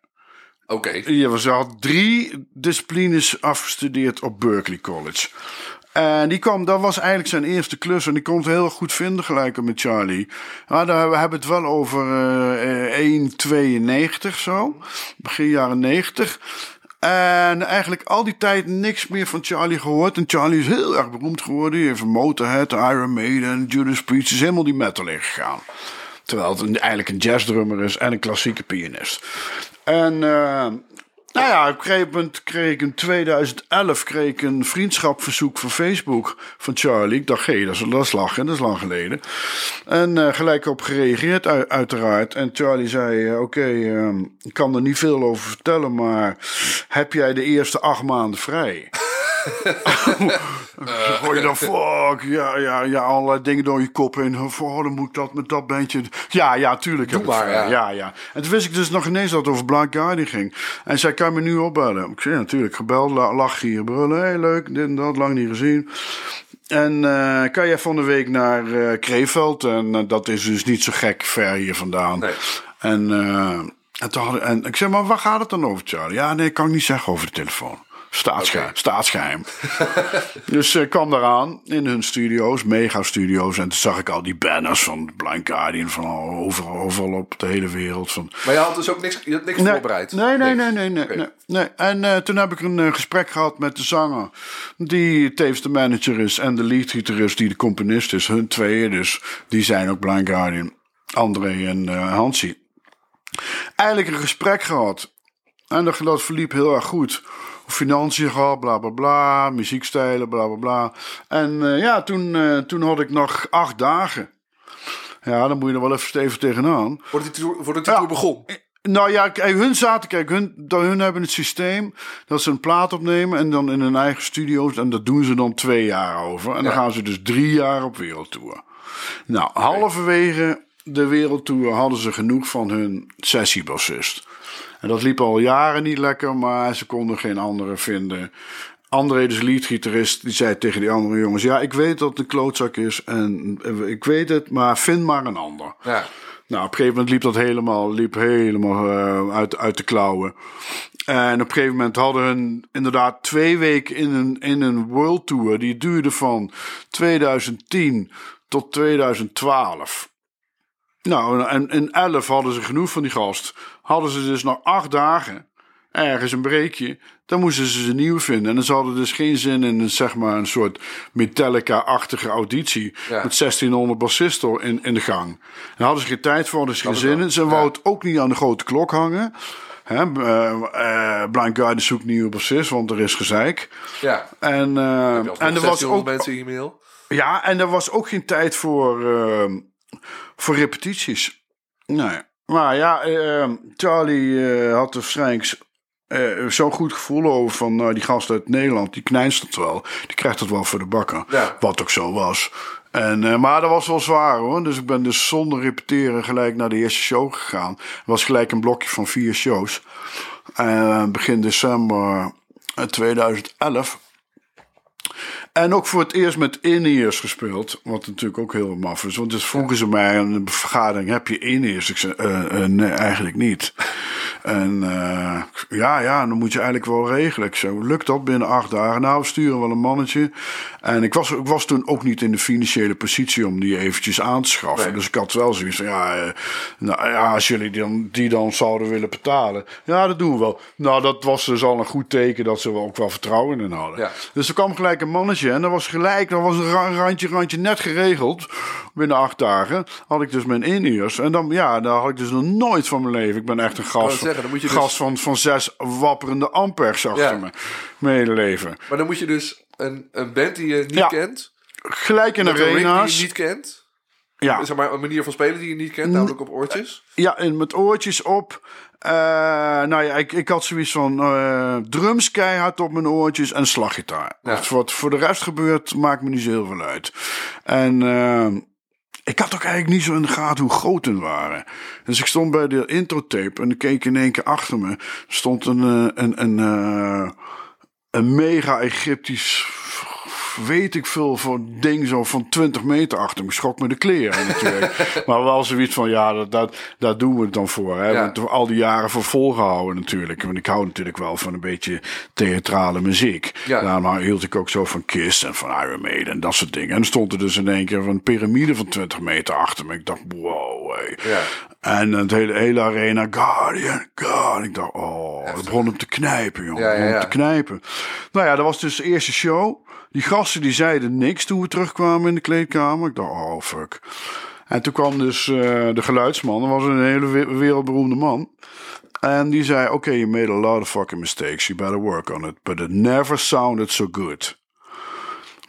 Oké. Ja, was had drie disciplines afgestudeerd op Berkeley College. En die kwam, dat was eigenlijk zijn eerste klus. En die kon het heel goed vinden, gelijk met Charlie. Maar daar, we hebben het wel over eh 1,92 zo. Begin jaren 90. En eigenlijk al die tijd niks meer van Charlie gehoord. En Charlie is heel erg beroemd geworden. Die heeft Motorhead, Iron Maiden, Judas Priest. Is helemaal die metal ingegaan. Terwijl het eigenlijk een jazzdrummer is en een klassieke pianist. En eh, nou ja, op een gegeven moment kreeg ik in 2011 kreeg ik een vriendschapverzoek van Facebook van Charlie. Ik dacht, hé, dat, is, dat is lachen, dat is lang geleden. En eh, gelijk op gereageerd, uiteraard. En Charlie zei, eh, oké, eh, ik kan er niet veel over vertellen, maar heb jij de eerste acht maanden vrij? Gooi je dan fuck, ja, ja, ja, allerlei dingen door je kop heen. Oh, dan moet ik dat met dat bandje. Ja, ja, tuurlijk. heb ik maar, ja. ja, ja. En toen wist ik dus nog ineens dat het over Black Guardian ging. En zij kan me nu opbellen. Ik zei, ja, natuurlijk, gebeld, la- lach hier, brullen. Hey, leuk, dit en dat, lang niet gezien. En eh, kan jij van de week naar eh Kreeveld? En eh, dat is dus niet zo gek ver hier vandaan. Nee. En, en, toen hadden- en ik zei, maar waar gaat het dan over, Charlie? Ja, nee, kan ik niet zeggen over de telefoon. Staatsgeheim. Dus ik kwam daaraan in hun studio's, mega studio's. En toen zag ik al die banners van Blind Guardian van al- overal, overal op de hele wereld. Van, Maar je had dus ook niks, je had niks Nee, voorbereid? Nee, nee, Niks. nee, nee, nee, nee, nee. En eh, toen heb ik een eh, gesprek gehad met de zanger, die tevens de manager is en de leadgitarist die de componist is. Hun tweeën dus, die zijn ook Blind Guardian. André en eh Hansie. Eigenlijk een gesprek gehad. En dat, dat verliep heel erg goed. Financiën gehad, bla bla bla. Muziekstijlen, bla bla bla. En eh, ja, toen, eh, toen had ik nog acht dagen. Ja, dan moet je er wel even stevig tegenaan. Voordat die tour, voordat die Ja. tour begon? Nou ja, kijk, hun zaten, kijk, hun, hun hebben het systeem dat ze een plaat opnemen en dan in hun eigen studio's. En dat doen ze dan twee jaar over. En dan gaan ze dus drie jaar op wereldtour. Nou, halverwege de wereldtour hadden ze genoeg van hun sessiebassist. En dat liep al jaren niet lekker, maar ze konden geen andere vinden. André, dus leadgitarist, die zei tegen die andere jongens: Ja, ik weet dat het een klootzak is en eh, ik weet het, maar vind maar een ander. Ja. Nou, op een gegeven moment liep dat helemaal, liep helemaal eh, uit, uit de klauwen. En op een gegeven moment hadden hun inderdaad twee weken in een, in een world tour. Die duurde van 2010 tot 2012. Nou, en in 11 hadden ze genoeg van die gast. Hadden ze dus nog acht dagen ergens een breekje. Dan moesten ze ze nieuw vinden. En ze hadden dus geen zin in een, zeg maar, een soort Metallica-achtige auditie. Ja. Met 1600 bassisten in, in de gang. Daar hadden ze geen tijd voor, hadden ze geen zin in. Ze ja. wou het ook niet aan de grote klok hangen. Hè, eh, eh, Blind Guardian zoekt nieuwe bassist, want er is gezeik. Ja. En, eh, En er was ook mensen in je mail. ja, en er was ook geen tijd voor, ehm, voor repetities. Nee. Maar ja, ehm, Charlie eh, had er waarschijnlijk eh, zo'n goed gevoel over van nou, die gast uit Nederland, die knijst het wel. Die krijgt het wel voor de bakken. Ja. Wat ook zo was. En, eh, maar dat was wel zwaar hoor. Dus ik ben dus zonder repeteren gelijk naar de eerste show gegaan. Was gelijk een blokje van vier shows. Begin december eh, 2011. En ook voor het eerst met in-ears gespeeld. Wat natuurlijk ook heel maf is. Want dus vroegen ze mij in een vergadering: heb je in-ears? Ik zei: "Eh, eh, nee, eigenlijk niet. En eh, ja, ja, dan moet je eigenlijk wel regelen. Ik zei: lukt dat binnen acht dagen? Nou, we sturen wel een mannetje. En ik was, ik was toen ook niet in de financiële positie om die eventjes aan te schaffen. Nee. Dus ik had wel zoiets van: ja, nou, ja als jullie die dan, die dan zouden willen betalen. Ja, dat doen we wel. Nou, dat was dus al een goed teken dat ze er ook wel vertrouwen in hadden. Ja. Dus er kwam gelijk een mannetje en dat was gelijk, dat was een ra- randje, randje net geregeld. Binnen acht dagen had ik dus mijn in-ears. En dan, ja, daar had ik dus nog nooit van mijn leven. Ik ben echt een gast, zeggen, dan moet je dus- gast van, van zes wapperende amperes achter Ja. me. Mijn hele leven. Maar dan moet je dus een, een band die je niet Ja. kent. Gelijk in rig die arena's. je niet kent. Ja, Zeg maar een manier van spelen die je niet kent. Namelijk op oortjes. ja, en met oortjes op. Eh, nou ja, ik, ik had zoiets van eh, drums keihard op mijn oortjes en slaggitaar. Ja. Wat, wat voor de rest gebeurt, maakt me niet zo heel veel uit. En eh, ik had ook eigenlijk niet zo in de gaten hoe groot hun waren. Dus ik stond bij de introtape en ik keek in één keer achter me. stond een, eh, een, een, een mega Egyptisch weet ik veel voor ding zo van 20 meter achter me. Schrok me de kleren natuurlijk. maar wel zoiets van, ja, dat, dat, daar doen we het dan voor. Hè? Ja. Want al die jaren voor volgehouden natuurlijk. Want ik hou natuurlijk wel van een beetje theatrale muziek. Ja. Daarom hield ik ook zo van Kiss en van Iron Maiden en dat soort dingen. En dan stond er dus in één keer een piramide van 20 meter achter me. Ik dacht, wow, hey. Ja. En het hele, hele arena, Guardian, Guardian. Ik dacht, oh, het begon hem te knijpen, jongen. Ja. te knijpen. Nou ja, dat was dus de eerste show. Die gasten die zeiden niks toen we terugkwamen in de kleedkamer. Ik dacht, oh, fuck. En toen kwam dus eh, de geluidsman. Dat was een hele we- wereldberoemde man. En die zei, oké, you made a lot of fucking mistakes. You better work on it. But it never sounded so good.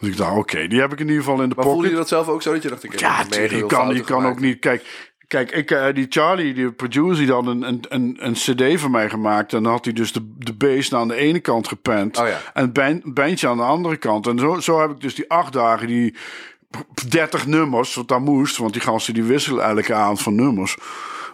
Dus ik dacht, oké, die heb ik in ieder geval in de Maar voelde pocket. je dat zelf ook zo? Dat je dacht, ik heb Ja, je kan, je kan ook niet. Kijk, Kijk, ik, uh, die Charlie, die producer, die dan een, een, een, een cd van mij gemaakt. En dan had hij dus de, de bass aan de ene kant gepend. Oh ja. En het band, bandje aan de andere kant. En zo, zo heb ik dus die acht dagen, die 30 nummers, wat daar moest. Want die gasten die wisselen elke avond van nummers.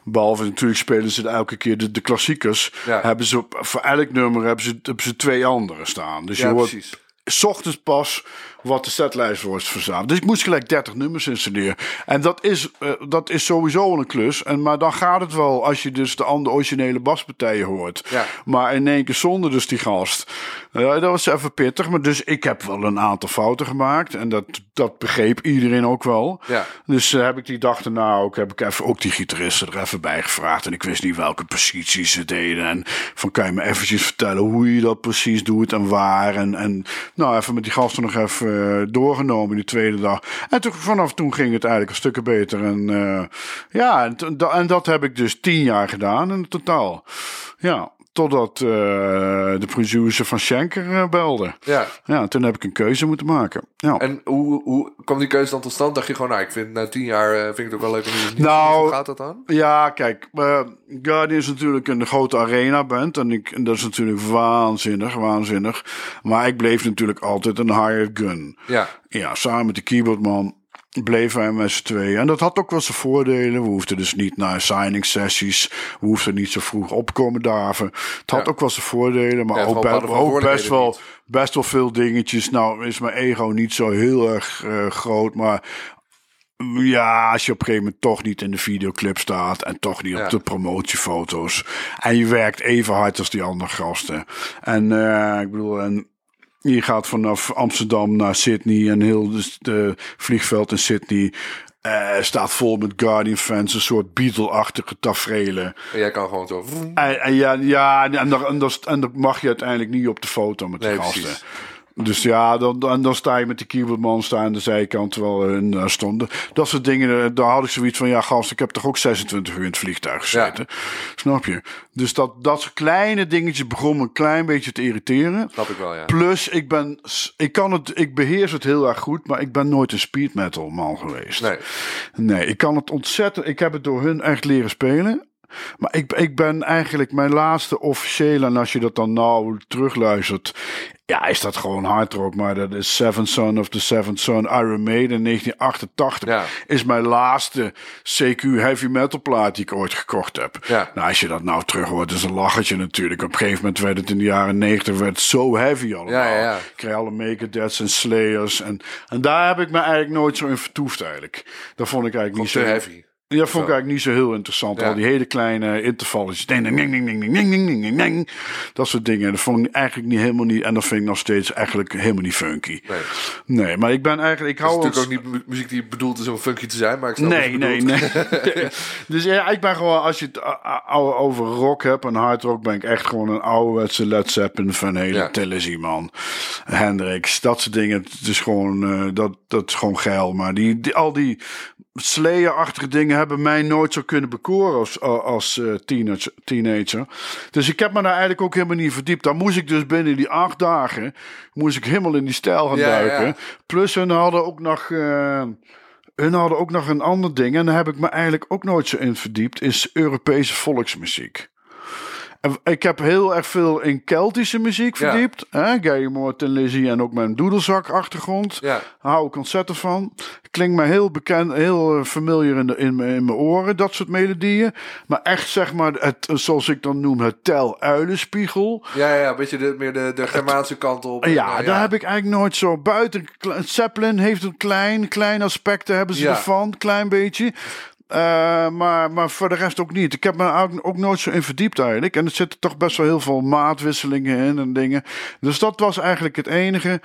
Behalve natuurlijk spelen ze elke keer de, de klassiekers. Ja. Hebben ze voor elk nummer hebben ze, hebben ze twee andere staan. Dus Ja, je hoort precies. S ochtends pas wat de setlijst wordt verzameld. Dus ik moest gelijk 30 nummers installeren. En dat is, eh, dat is sowieso een klus. En, maar dan gaat het wel als je dus de andere originele baspartijen hoort. Ja. Maar in één keer zonder dus die gast. Ja, dat was even pittig. Maar dus ik heb wel een aantal fouten gemaakt. En dat, dat begreep iedereen ook wel. Ja. Dus eh, heb ik die dag daarna ook, heb ik even ook die gitaristen er even bij gevraagd. En ik wist niet welke posities ze deden. En van kan je me eventjes vertellen hoe je dat precies doet en waar. En, en nou, even met die gasten nog even eh, doorgenomen die tweede dag. En toen, vanaf toen ging het eigenlijk een stukje beter. En eh, ja, en, en dat heb ik dus tien jaar gedaan in totaal. Ja, totdat eh, de producer van Schenker eh, belde. Ja. Ja, toen heb ik een keuze moeten maken. Ja. En hoe, hoe kwam die keuze dan tot stand? Dacht je gewoon, nou, ik vind na tien jaar eh, vind ik het ook wel leuk om nieuws Nou, te doen. Hoe gaat dat dan? Ja, kijk, uh, Guardian is natuurlijk een grote arena band. En, ik, en dat is natuurlijk waanzinnig, waanzinnig. Maar ik bleef natuurlijk altijd een hired gun. Ja. Ja, samen met de keyboardman bleven wij met z'n tweeën. En dat had ook wel zijn voordelen. We hoefden dus niet naar signing sessies. We hoefden niet zo vroeg opkomen daven. Het had Ja. ook wel zijn voordelen. Maar Ja, ook, be- best, wel, best wel veel dingetjes. Nou is mijn ego niet zo heel erg eh, groot. Maar ja, als je op een gegeven moment toch niet in de videoclip staat en toch niet Ja. op de promotiefoto's. En je werkt even hard als die andere gasten. En eh, ik bedoel, en je gaat vanaf Amsterdam naar Sydney en heel de, de vliegveld in Sydney eh, staat vol met Guardian fans, een soort Beatle-achtige tafereelen. En jij kan gewoon zo... En, en ja, ja en, dan, en, dan, en dan mag je uiteindelijk niet op de foto met de Nee, gasten. precies. Dus ja, dan, dan, dan sta je met de keyboardman staan aan de zijkant terwijl hun daar stonden. Dat soort dingen, eh, daar had ik zoiets van, ja gast, ik heb toch ook 26 uur in het vliegtuig gezeten. Snap je? Dus dat, dat soort kleine dingetjes begon me een klein beetje te irriteren. Snap ik wel, ja. Plus, ik ben, ik kan het, ik beheers het heel erg goed, maar ik ben nooit een speed metal man geweest. Nee. Nee, ik kan het ontzettend. Ik heb het door hun echt leren spelen. Maar ik, ik ben eigenlijk mijn laatste officiële, en als je dat dan nou terugluistert, ja, is dat gewoon hard rock. Maar dat is Seventh Son of the Seventh Son, Iron Maiden 1988. Ja. Is mijn laatste CQ heavy metal plaat die ik ooit gekocht heb. Ja. Nou, als je dat nou terug hoort, is een lachertje natuurlijk. Op een gegeven moment werd het in de jaren 90 werd zo heavy allemaal. Ja, ja, ja. Ik kreeg alle Megadeths en Slayers. En, en daar heb ik me eigenlijk nooit zo in vertoefd eigenlijk. Dat vond ik eigenlijk Niet zo... heavy. Ja, vond ik eigenlijk niet zo heel interessant. Ja. Al die hele kleine intervalletjes. Ding, ding, ding, ding, ding, ding, ding, ding, ding. Dat soort dingen. Dat vond ik eigenlijk niet helemaal niet. En dat vind ik nog steeds eigenlijk helemaal niet funky. Nee. Nee, maar ik ben eigenlijk. Ik Het is hou natuurlijk ook niet mu- muziek die bedoeld is om funky te zijn, maar ik snap Nee, nee, nee. dus ja, ik ben gewoon, als je het over rock hebt en hard rock, ben ik echt gewoon een ouderwetse Led Zeppelin van hele Ja. Tennessee man. Hendrix, dat soort dingen. Het is gewoon, eh, dat, dat is gewoon geil. Maar die, die, al die Slayer-achtige dingen hebben mij nooit zo kunnen bekoren als, als eh, teenager, teenager. Dus ik heb me daar eigenlijk ook helemaal niet verdiept. Dan moest ik dus binnen die acht dagen, moest ik helemaal in die stijl gaan Ja, duiken. ja. Plus hun hadden ook nog... eh, hun hadden ook nog een ander ding, en daar heb ik me eigenlijk ook nooit zo in verdiept, is Europese volksmuziek. Ik heb heel erg veel in Keltische muziek Ja. verdiept. Hè? Gary Lizzy en ook mijn doedelzak-achtergrond. Ja. Daar hou ik ontzettend van. Klinkt me heel bekend, heel eh, familiar in, de, in, mijn- in mijn oren, dat soort melodieën. Maar echt, zeg maar, het, zoals ik dan noem, het tel-uilenspiegel. Ja, ja, een beetje de, meer de, de Germaanse kant op. Ja, Nou, daar heb ik eigenlijk nooit zo buiten. Zeppelin heeft een klein, klein aspecten hebben ze Ja. ervan, klein beetje. Eh, maar, maar voor de rest ook niet. Ik heb me ook, nooit zo in verdiept eigenlijk. En er zitten toch best wel heel veel maatwisselingen in en dingen. Dus dat was eigenlijk het enige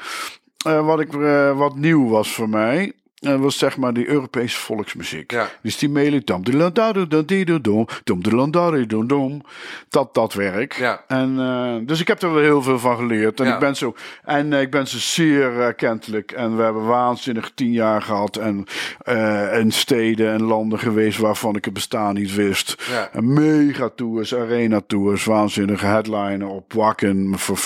eh, wat, ik, eh, wat nieuw was voor mij. En was zeg maar die Europese volksmuziek. Ja. Dus die melodie. dam, di, la, da, da, da, di, da, dom, dom, di, la, da, di, dom, dom. Dat, dat werk. Ja. En, eh, dus ik heb er wel heel veel van geleerd. En Ja. ik ben zo. En eh, ik ben ze zeer kentelijk. En we hebben waanzinnig tien jaar gehad. En eh, in steden en landen geweest waarvan ik het bestaan niet wist. En mega tours, arena tours, waanzinnige headliner op Wacken voor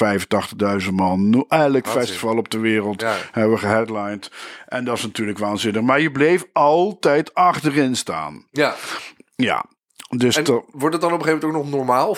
85.000 man. Elk festival op de wereld hebben we geheadlined. En dat is natuurlijk Maar je bleef altijd achterin staan. Ja. Ja. Dus En wordt het dan op een gegeven moment ook nog normaal,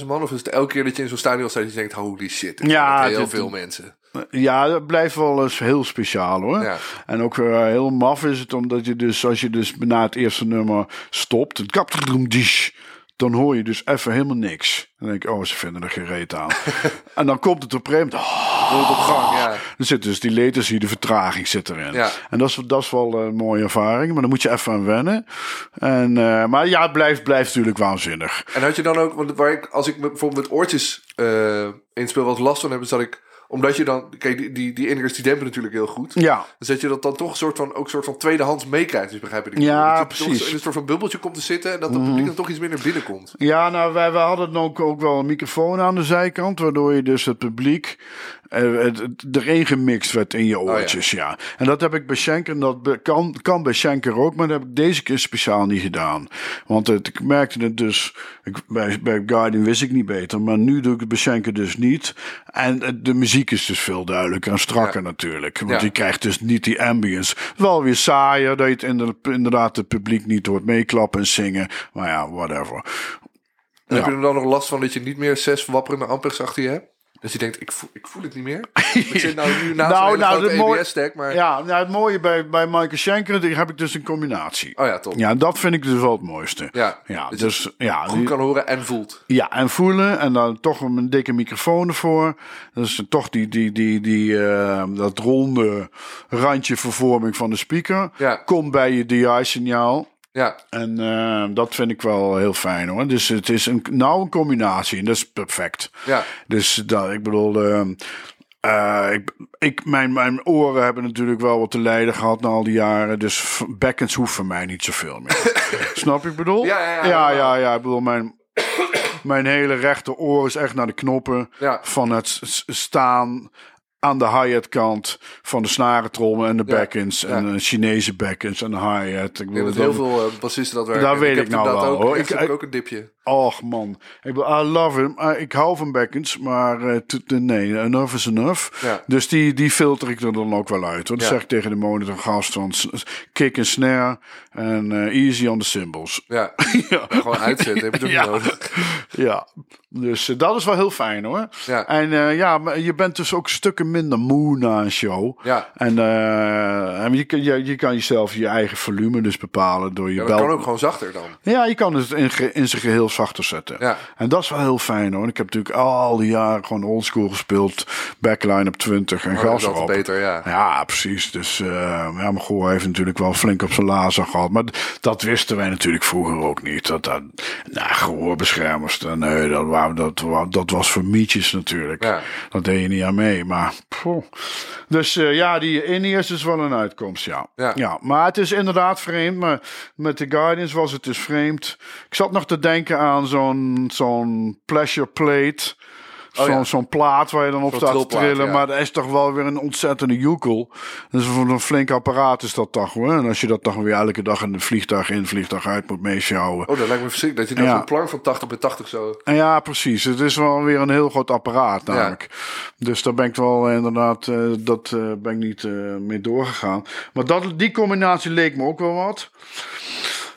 85.000 man? Of is het elke keer dat je in zo'n stadion staat, dat je denkt, holy shit, Ja, heel dit- veel mensen. ja, dat blijft wel eens heel speciaal hoor. Ja. En ook eh, heel maf is het omdat je dus, als je dus na het eerste nummer stopt, het kaptedroem dish, dan hoor je dus even helemaal niks. Dan denk ik, oh, ze vinden er geen reet aan. en dan komt het op een gegeven moment, oh, Wordt op gang, ja. er zit dus die latency, de vertraging zit erin. Ja. En dat is, dat is wel een mooie ervaring, maar dan moet je even aan wennen. En, eh, maar ja, het blijft, blijft natuurlijk waanzinnig. En had je dan ook, want waar ik, als ik bijvoorbeeld met oortjes eh inspeel wat last van heb, is dat ik, omdat je dan, kijk, die, die, die die dempen natuurlijk heel goed. Ja, Dan zet je dat dan toch een soort van, ook een soort van tweedehands meekrijgt, dus begrijp ik. Ja, dat toch precies. in een soort van bubbeltje komt te zitten en dat het publiek dan toch iets minder binnenkomt. Ja, nou, wij, wij hadden dan ook, ook wel een microfoon aan de zijkant, waardoor je dus het publiek eh, erin gemixt werd in je oortjes, ja. En dat heb ik bij Schenker, en dat kan, kan bij Schenker ook, maar dat heb ik deze keer speciaal niet gedaan. Want het, ik merkte het dus, ik, bij, bij Guardian wist ik niet beter, maar nu doe ik het bij Schenker dus niet. En eh, de muziek is dus veel duidelijker en strakker Ja. natuurlijk. Want je krijgt dus niet die ambience. Wel weer saaier, dat je het inderdaad het publiek niet hoort meeklappen en zingen. Maar ja, whatever. Ja. heb je er dan nog last van dat je niet meer zes wapperende ampers achter je hebt? Dat je denkt, ik voel, ik voel het niet meer. ik zit nou nu naast Nou, een nou, mooie- EBS-stack, maar... Ja, nou, het mooie bij, bij Michael Schenker, die heb ik dus een combinatie. Oh ja, top. Ja, dat vind ik dus wel het mooiste. Ja, Ja, dus dus ja, Goed die- kan horen en voelt. ja, en voelen en dan toch een dikke microfoon ervoor. Dus toch die, die, die, die, eh, dat ronde randje vervorming van de speaker. Ja. Komt bij je DI-signaal. Ja, En eh, dat vind ik wel heel fijn hoor. Dus het is een, nou een combinatie en dat is perfect. ja. Dus dat, ik bedoel, ehm, eh, ik, ik, mijn, mijn oren hebben natuurlijk wel wat te lijden gehad na al die jaren. Dus bekkens hoeft voor mij niet zoveel meer. Snap je ik bedoel? Ja, ja, ja, ja, ja. ja. Ik bedoel, mijn, mijn hele rechteroor is echt naar de knoppen Ja. van het staan aan de hi-hat kant van de snarentrommen en de backends ja. en de Chinese backends en de hi-hat. Ik bedoel, heel veel eh, bassisten dat werken. Dat En weet ik nou wel, hoor. Ik- heb ook een dipje. Och man, ik, bedoel, I love him. Uh, ik hou van Beckens, maar t- nee, enough is enough. Ja. Dus die, die filter ik er dan ook wel uit. Want Ja. zeg ik tegen de monitorgast van s- s- kick en snare en eh, easy on the cymbals. Ja, ja. gewoon uitzetten. Heb je toch Ja. nodig. ja, dus eh, dat is wel heel fijn hoor. Ja. En ja, maar je bent dus ook stukken minder moe na een show. Ja. En, en je, kan- je, je kan jezelf je eigen volume dus bepalen door je Ja, bel. dat kan ook gewoon zachter dan. Ja, je kan het in, in zijn geheel zachter zetten. Ja. En dat is wel heel fijn hoor. Ik heb natuurlijk al die jaren gewoon oldschool gespeeld. Backline op 20 en Maar dat gas erop. beter, ja. Ja, precies. Dus uh, ja, mijn goor heeft natuurlijk wel flink op zijn lazer gehad. Maar dat wisten wij natuurlijk vroeger ook niet. Dat, dat, nou, gehoorbeschermers, dan, nee, dat, wou- dat, wou- dat was voor mietjes natuurlijk. Ja. Dat deed je niet aan mee. Maar, poeh. Dus eh, ja, die in-ears is wel een uitkomst, ja. Ja. Maar het is inderdaad vreemd. Maar met de Guardians was het dus vreemd. Ik zat nog te denken aan zo'n zo'n pleasure plate. Oh, Zo'n ja. plaat waar je dan op staat te trillen. ja. Maar dat is toch wel weer een ontzettende joekel. Dus voor een flink apparaat is dat toch hoor. En als je dat dan weer elke dag in een vliegtuig in, vliegtuig uit moet meesjouwen. Oh, dat lijkt me verschrikkelijk. Dat je dan Ja. zo'n plank van 80 bij 80 zo... Ja, precies. Het is wel weer een heel groot apparaat namelijk. Dus daar ben ik wel eh, inderdaad, eh, dat eh, ben ik niet eh, mee doorgegaan. Maar dat, die combinatie leek me ook wel wat.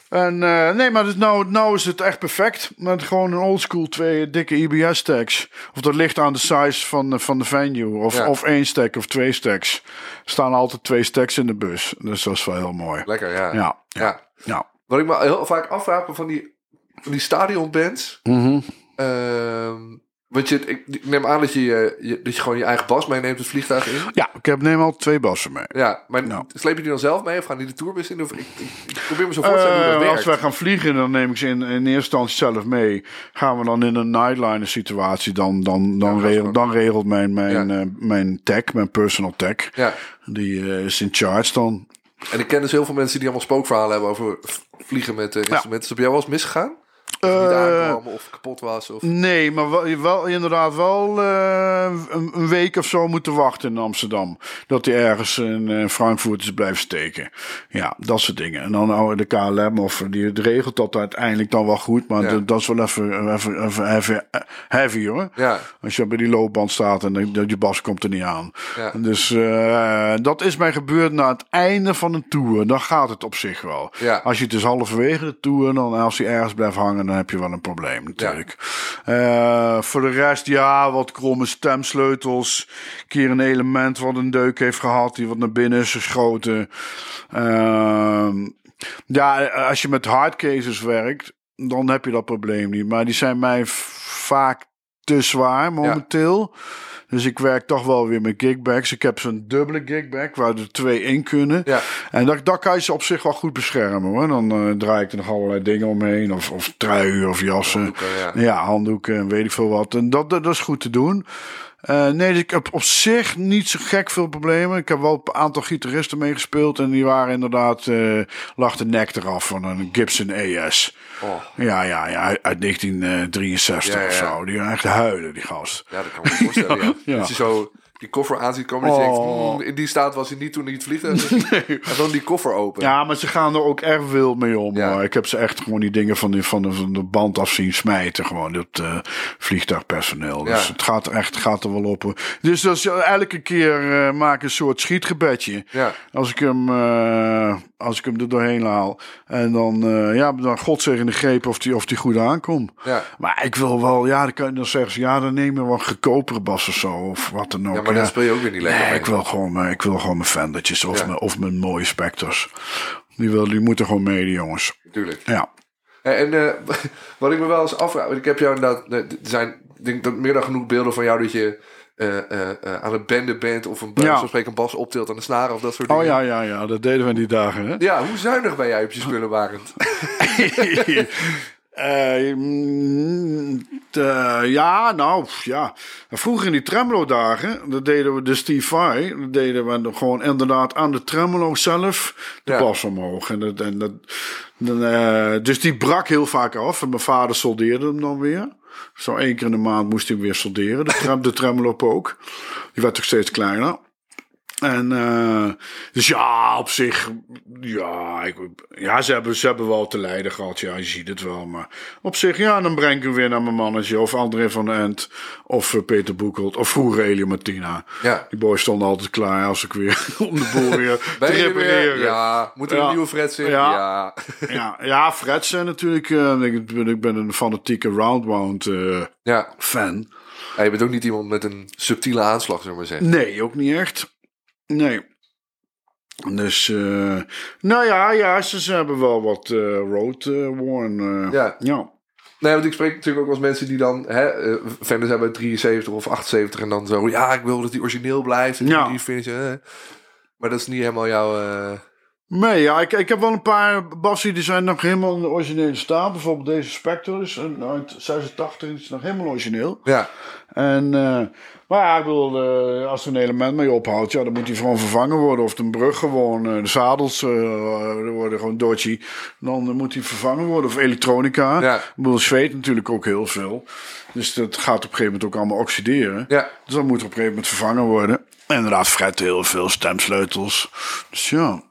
En eh, nee, maar dus nou, nou is het echt perfect. Met gewoon een oldschool twee dikke IBS stacks. Of dat ligt aan de size van, de- van de venue. Of, Ja. of één stack of twee stacks. Er staan altijd twee stacks in de bus. Dus dat is wel heel mooi. Lekker, ja. Ja, ja, Ja. ja. Wat ik me heel vaak afvraag van die, van die stadionbands. Mhm. ehm, want je, ik, neem aan dat je, eh, je, dat je gewoon je eigen bas meeneemt het vliegtuig in. Ja, ik heb neem al twee bassen mee. Ja, maar Nou. sleep je die dan zelf mee of gaan die de tourbus in? Of, ik, ik, ik probeer me zo voor te stellen hoe dat Eh, werkt. als wij gaan vliegen, dan neem ik ze in, in eerste instantie zelf mee. Gaan we dan in een nightliner situatie, dan, dan, dan, Ja, regelt, dan regelt mijn, mijn, Ja. eh, mijn tech, mijn personal tech, Ja, die is in charge dan. en ik ken dus heel veel mensen die allemaal spookverhalen hebben over vliegen met instrumenten. Is bij jou wel eens misgegaan? Of niet Eh, aankwam of kapot was? Of... Nee, maar wel, wel inderdaad wel eh, een, een week of zo moeten wachten in Amsterdam. Dat hij ergens in eh, Frankfurt is blijven steken. Ja, dat soort dingen. En dan nou de KLM of die regelt dat uiteindelijk dan wel goed. Maar Ja. dat- dat is wel even, even, even heavy, heavy hoor. Ja, Als je bij die loopband staat en de- die bas komt er niet aan. Ja. Dus dat is mij gebeurd na het einde van een tour. Dan gaat het op zich wel. Als je het dus halverwege de tour, dan als hij ergens blijft hangen, dan heb je wel een probleem natuurlijk. Eh, voor de rest, ja, wat kromme stemsleutels. Een keer een element wat een deuk heeft gehad, die wat naar binnen is geschoten. Ehm, ja, als je met hardcases werkt, dan heb je dat probleem niet. Maar die zijn mij vaak te zwaar momenteel. Dus ik werk toch wel weer met gigbacks. Ik heb zo'n dubbele gigback waar er twee in kunnen. ja, En dat, dat kan je ze op zich wel goed beschermen hoor. Dan eh, draai ik er nog allerlei dingen omheen. Of, of truien of jassen. Handdoeken, ja. Ja, handdoeken en weet ik veel wat. En dat, dat, dat is goed te doen. Eh, nee, dus ik heb op zich niet zo gek veel problemen. Ik heb wel een aantal gitaristen meegespeeld. En die waren inderdaad, eh lag de nek eraf van een Gibson AS. Oh, Ja, ja, ja uit- uit 1963 Ja, ja, of zo. Die waren echt huilen, die gast. ja, dat kan ik me voorstellen, ja. Ja. Dat je zo die koffer aan ziet komen denkt, Oh. "Hmm, in die staat was hij niet toen hij het vliegtuig zat." En dan die koffer open. Ja, maar ze gaan er ook echt wild mee om. Ja. Ik heb ze echt gewoon die dingen van, die, van, de, van de band af zien smijten. Gewoon dat eh, vliegtuigpersoneel. Dus Ja. het gaat er echt gaat er wel op. Dus dat is, eh, elke keer eh, maak ik een soort schietgebedje. Ja. Als ik hem, als ik hem er doorheen haal. En dan, ja, dan God zeggen de greep of die, of die goed aankomt. Ja. Maar ik wil wel, ja, dan kan je dan zeggen ze, ja, dan je wel een goedkopere bas of zo. Of wat dan ook. Maar dan speel je ook weer niet lekker Nee, mee. ik wil gewoon, mijn- ik wil gewoon mijn of, mijn, of mijn mooie Specters. Die, wil, die moeten gewoon mee, die jongens. Natuurlijk. Ja. En, eh, wat ik me wel eens afvraag, ik heb jou inderdaad, er zijn denk dat meer dan genoeg beelden van jou dat je eh, eh, aan het benden bent of een, Ja. spreken een bas optilt aan de snaren of dat soort Oh dingen. ja, ja, ja, dat deden we in die dagen. Hè? Ja, hoe zuinig ben jij op je spullen, Barend? Eh, mm, ja, nou, ja. Vroeger in die tremolo-dagen, dat deden we de Steve Vai. Dat deden we gewoon inderdaad aan de tremolo zelf de Ja. bas omhoog. En dat, en dat, eh, dus die brak heel vaak af. En mijn vader soldeerde hem dan weer. Zo één keer in de maand moest hij weer solderen. De, trem, de tremolo ook. Die werd ook steeds kleiner. En eh, dus ja, op zich, ja, ik, ja ze, hebben, ze hebben wel te lijden gehad. Ja, je ziet het wel. Maar op zich, ja, dan breng ik hem weer naar mijn mannetje. Of André van den End. Of eh, Peter Boekelt. Of vroeger Elio Martina. Ja. Die boys stonden altijd klaar als ik weer om de boel weer te er weer? repareren. Ja. Moet er een nieuwe in? Ja. Ja. Ja, Fred natuurlijk. eh, ik, ben, ik ben een fanatieke roundwound Ja. fan. Ja, je bent ook niet iemand met een subtiele aanslag, zullen we maar zeggen. Nee, ook niet echt. Nee. Dus, eh, nou ja, ja, ze, ze hebben wel wat eh, road eh, worn. Ja. ja. Nee, want ik spreek natuurlijk ook eens mensen die dan hè, eh, fans hebben 73 of 78 en dan zo, ja, ik wil dat die origineel blijft. En Ja. die finish, eh. Maar dat is niet helemaal jouw. Nee, ja, ik, ik heb wel een paar bassen die zijn nog helemaal in de originele staat. Bijvoorbeeld deze Spectre is een- uit 86, die is nog helemaal origineel. Ja, En, eh, maar ja, ik bedoel, eh, als er een element mee ophoudt, ja, dan moet die gewoon vervangen worden. Of de brug gewoon, eh, de zadels worden gewoon dodgy. Dan moet die vervangen worden. Of elektronica. Ja. Ik bedoel, zweet natuurlijk ook heel veel. Dus dat gaat op een gegeven moment ook allemaal oxideren. ja. Dus dat moet op een gegeven moment vervangen worden. En inderdaad, fret heel veel, stemsleutels. Dus ja,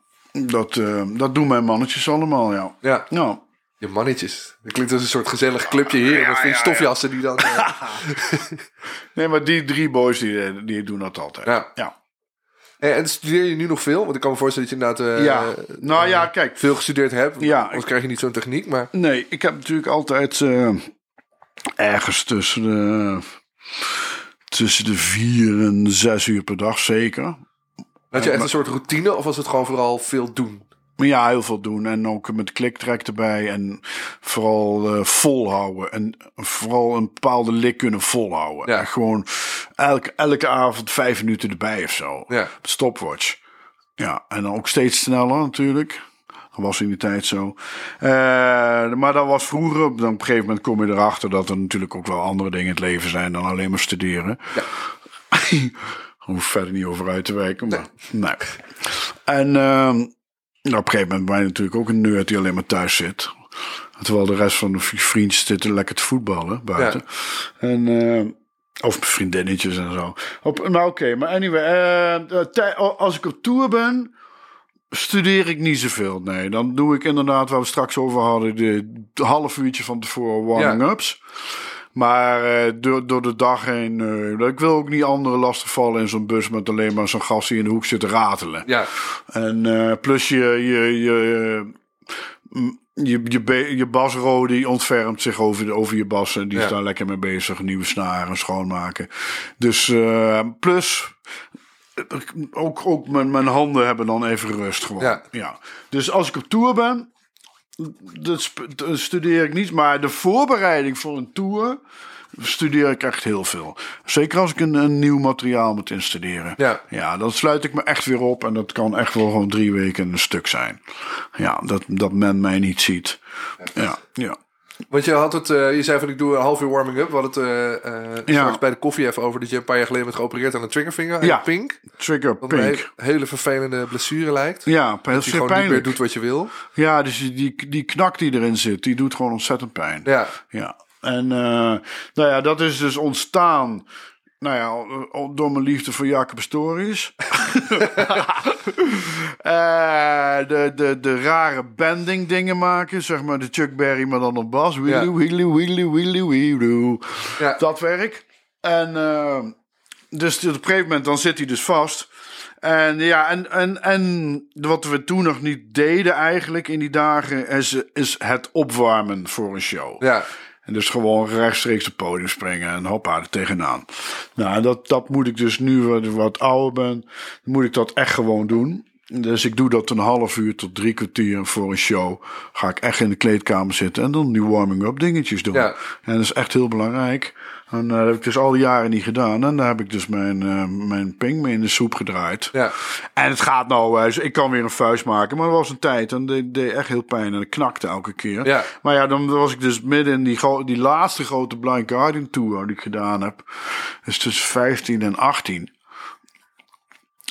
dat, eh, dat doen mijn mannetjes allemaal, ja. ja. Ja. Je mannetjes. Dat klinkt als een soort gezellig clubje hier. Ja, met ja, stofjassen die dan... eh, Nee, maar die drie boys, die, die doen dat altijd. Ja. ja. en, en studeer je nu nog veel? Want ik kan me voorstellen dat je inderdaad... eh, Ja, eh, nou ja, kijk. Veel gestudeerd hebt. Ja, Anders ik- krijg je niet zo'n techniek, maar... Nee, ik heb natuurlijk altijd eh, ergens tussen de, tussen de vier en zes uur per dag zeker. Had je echt een soort routine of was het gewoon vooral veel doen? Ja, heel veel doen. En ook met kliktrek erbij. En vooral eh, volhouden. En vooral een bepaalde lik kunnen volhouden. Ja. En gewoon elke, elke avond vijf minuten erbij of zo. Ja. Stopwatch. Ja, en dan ook steeds sneller natuurlijk. Dat was in die tijd zo. Eh, maar dat was vroeger. Dan op een gegeven moment kom je erachter dat er natuurlijk ook wel andere dingen in het leven zijn dan alleen maar studeren. Ja. Hoef verder niet over uit te wijken. Maar, nee. En ehm, nou, op een gegeven moment ben je natuurlijk ook een nerd die alleen maar thuis zit. Terwijl de rest van de vrienden zitten lekker te voetballen buiten. En, eh, of vriendinnetjes en zo. Op, nou oké, maar anyway. tij- als ik op tour ben, studeer ik niet zoveel. Nee, dan doe ik inderdaad, waar we straks over hadden, de, de half uurtje van tevoren warming-ups. Maar eh, door, door de dag heen, eh, ik wil ook niet anderen lastigvallen in zo'n bus met alleen maar zo'n gast die in de hoek zit te ratelen. Ja, En eh, plus je, je, je, mm, je, je, je basro die ontfermt zich over, de, over je bassen. Die Ja. is daar lekker mee bezig. Nieuwe snaren schoonmaken. Dus plus... Ook, ook mijn, mijn handen hebben dan even rust gewoon. Ja. Ja. Dus als ik op tour ben, dat studeer ik niet. Maar de voorbereiding voor een tour studeer ik echt heel veel. Zeker als ik een, een nieuw materiaal moet instuderen. Ja. ja, dan sluit ik me echt weer op. En dat kan echt wel gewoon drie weken een stuk zijn. Ja, dat, dat men mij niet ziet. Ja, ja. Want je had het, eh, je zei van ik doe een half uur warming up. We hadden het eh, eh, Ja. bij de koffie even over dat je een paar jaar geleden bent geopereerd aan een triggervinger. Ja. Pink. Trigger pink. he- hele vervelende blessure lijkt. Ja, heel Die zeer gewoon niet meer doet wat je wil. Ja, dus die, die knak die erin zit, die doet gewoon ontzettend pijn. Ja, Ja, en nou ja, dat is dus ontstaan. Nou ja, door mijn liefde voor Jacob Stories. Eh, de, de, de rare bending dingen maken. Zeg maar de Chuck Berry, maar dan op bas. Wheelie, wheelie, wheelie, wheelie, wheelie. Ja. Dat werk. En eh, dus op een gegeven moment dan zit hij dus vast. En ja, en, en, en wat we toen nog niet deden eigenlijk in die dagen... is, is het opwarmen voor een show. ja. En dus gewoon rechtstreeks op het podium springen en hoppa er tegenaan. Nou, dat, dat moet ik dus nu wat, wat ouder ben, moet ik dat echt gewoon doen. Dus ik doe dat een half uur tot drie kwartier voor een show. Ga ik echt in de kleedkamer zitten en dan die warming-up dingetjes doen. Ja. En dat is echt heel belangrijk. En eh, dat heb ik dus al die jaren niet gedaan. En daar heb ik dus mijn, eh, mijn ping mee in de soep gedraaid. Ja. En het gaat nou, eh, ik kan weer een vuist maken. Maar er was een tijd en dat deed echt heel pijn. En ik knakte elke keer. Ja. Maar ja, dan was ik dus midden in die, die laatste grote Blind Guardian Tour die ik gedaan heb. Dus tussen 15 en 18.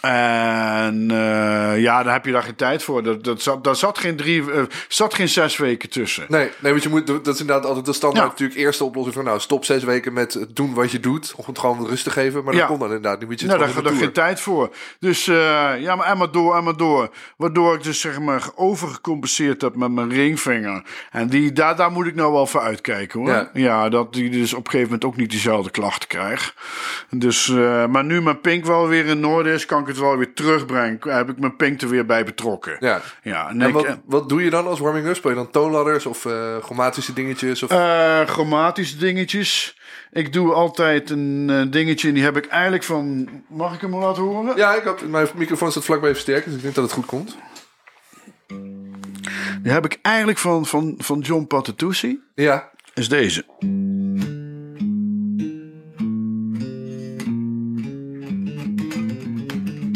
En eh, ja, daar heb je daar geen tijd voor. Dat, dat zat, daar zat geen, drie, eh, zat geen zes weken tussen. Nee, nee, want je moet, dat is inderdaad altijd de standaard Ja. natuurlijk eerste oplossing van nou stop zes weken met doen wat je doet. Om het gewoon rust te geven. Maar dat Ja. kon dan inderdaad niet. Nou, daar er de geen tijd voor. Dus eh, ja, maar en maar door, en maar door. Waardoor ik dus zeg maar overgecompenseerd heb met mijn ringvinger. En die, daar, daar moet ik nou wel voor uitkijken hoor. Ja. Ja, dat die dus op een gegeven moment ook niet diezelfde klachten krijgt. Dus, maar nu mijn pink wel weer in orde is, kan ik het wel weer terugbrengen. Heb ik mijn pink er weer bij betrokken. Ja. Ja, en En ik- wat, wat doe je dan als warming-up? Speel je dan toonladders of eh chromatische dingetjes? Of... Eh, chromatische dingetjes. Ik doe altijd een eh, dingetje en die heb ik eigenlijk van... Mag ik hem laten horen? ja, ik had, mijn microfoon staat vlakbij versterker, dus ik denk dat het goed komt. Die heb ik eigenlijk van, van, van John Patitucci. Ja, Is deze.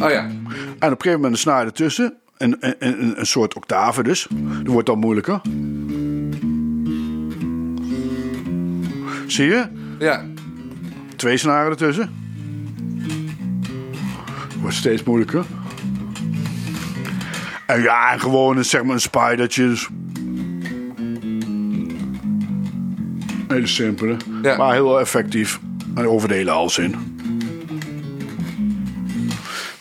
Oh ja. En op een gegeven moment een snaar ertussen. Een, een, een, een soort octave dus. Dat wordt dan moeilijker. Zie je? Ja, Twee snaren ertussen. Wordt steeds moeilijker. En ja, en gewoon een, zeg maar een spidertje. Dus. Hele simpele. Ja. Maar heel effectief. En over de hele hals in.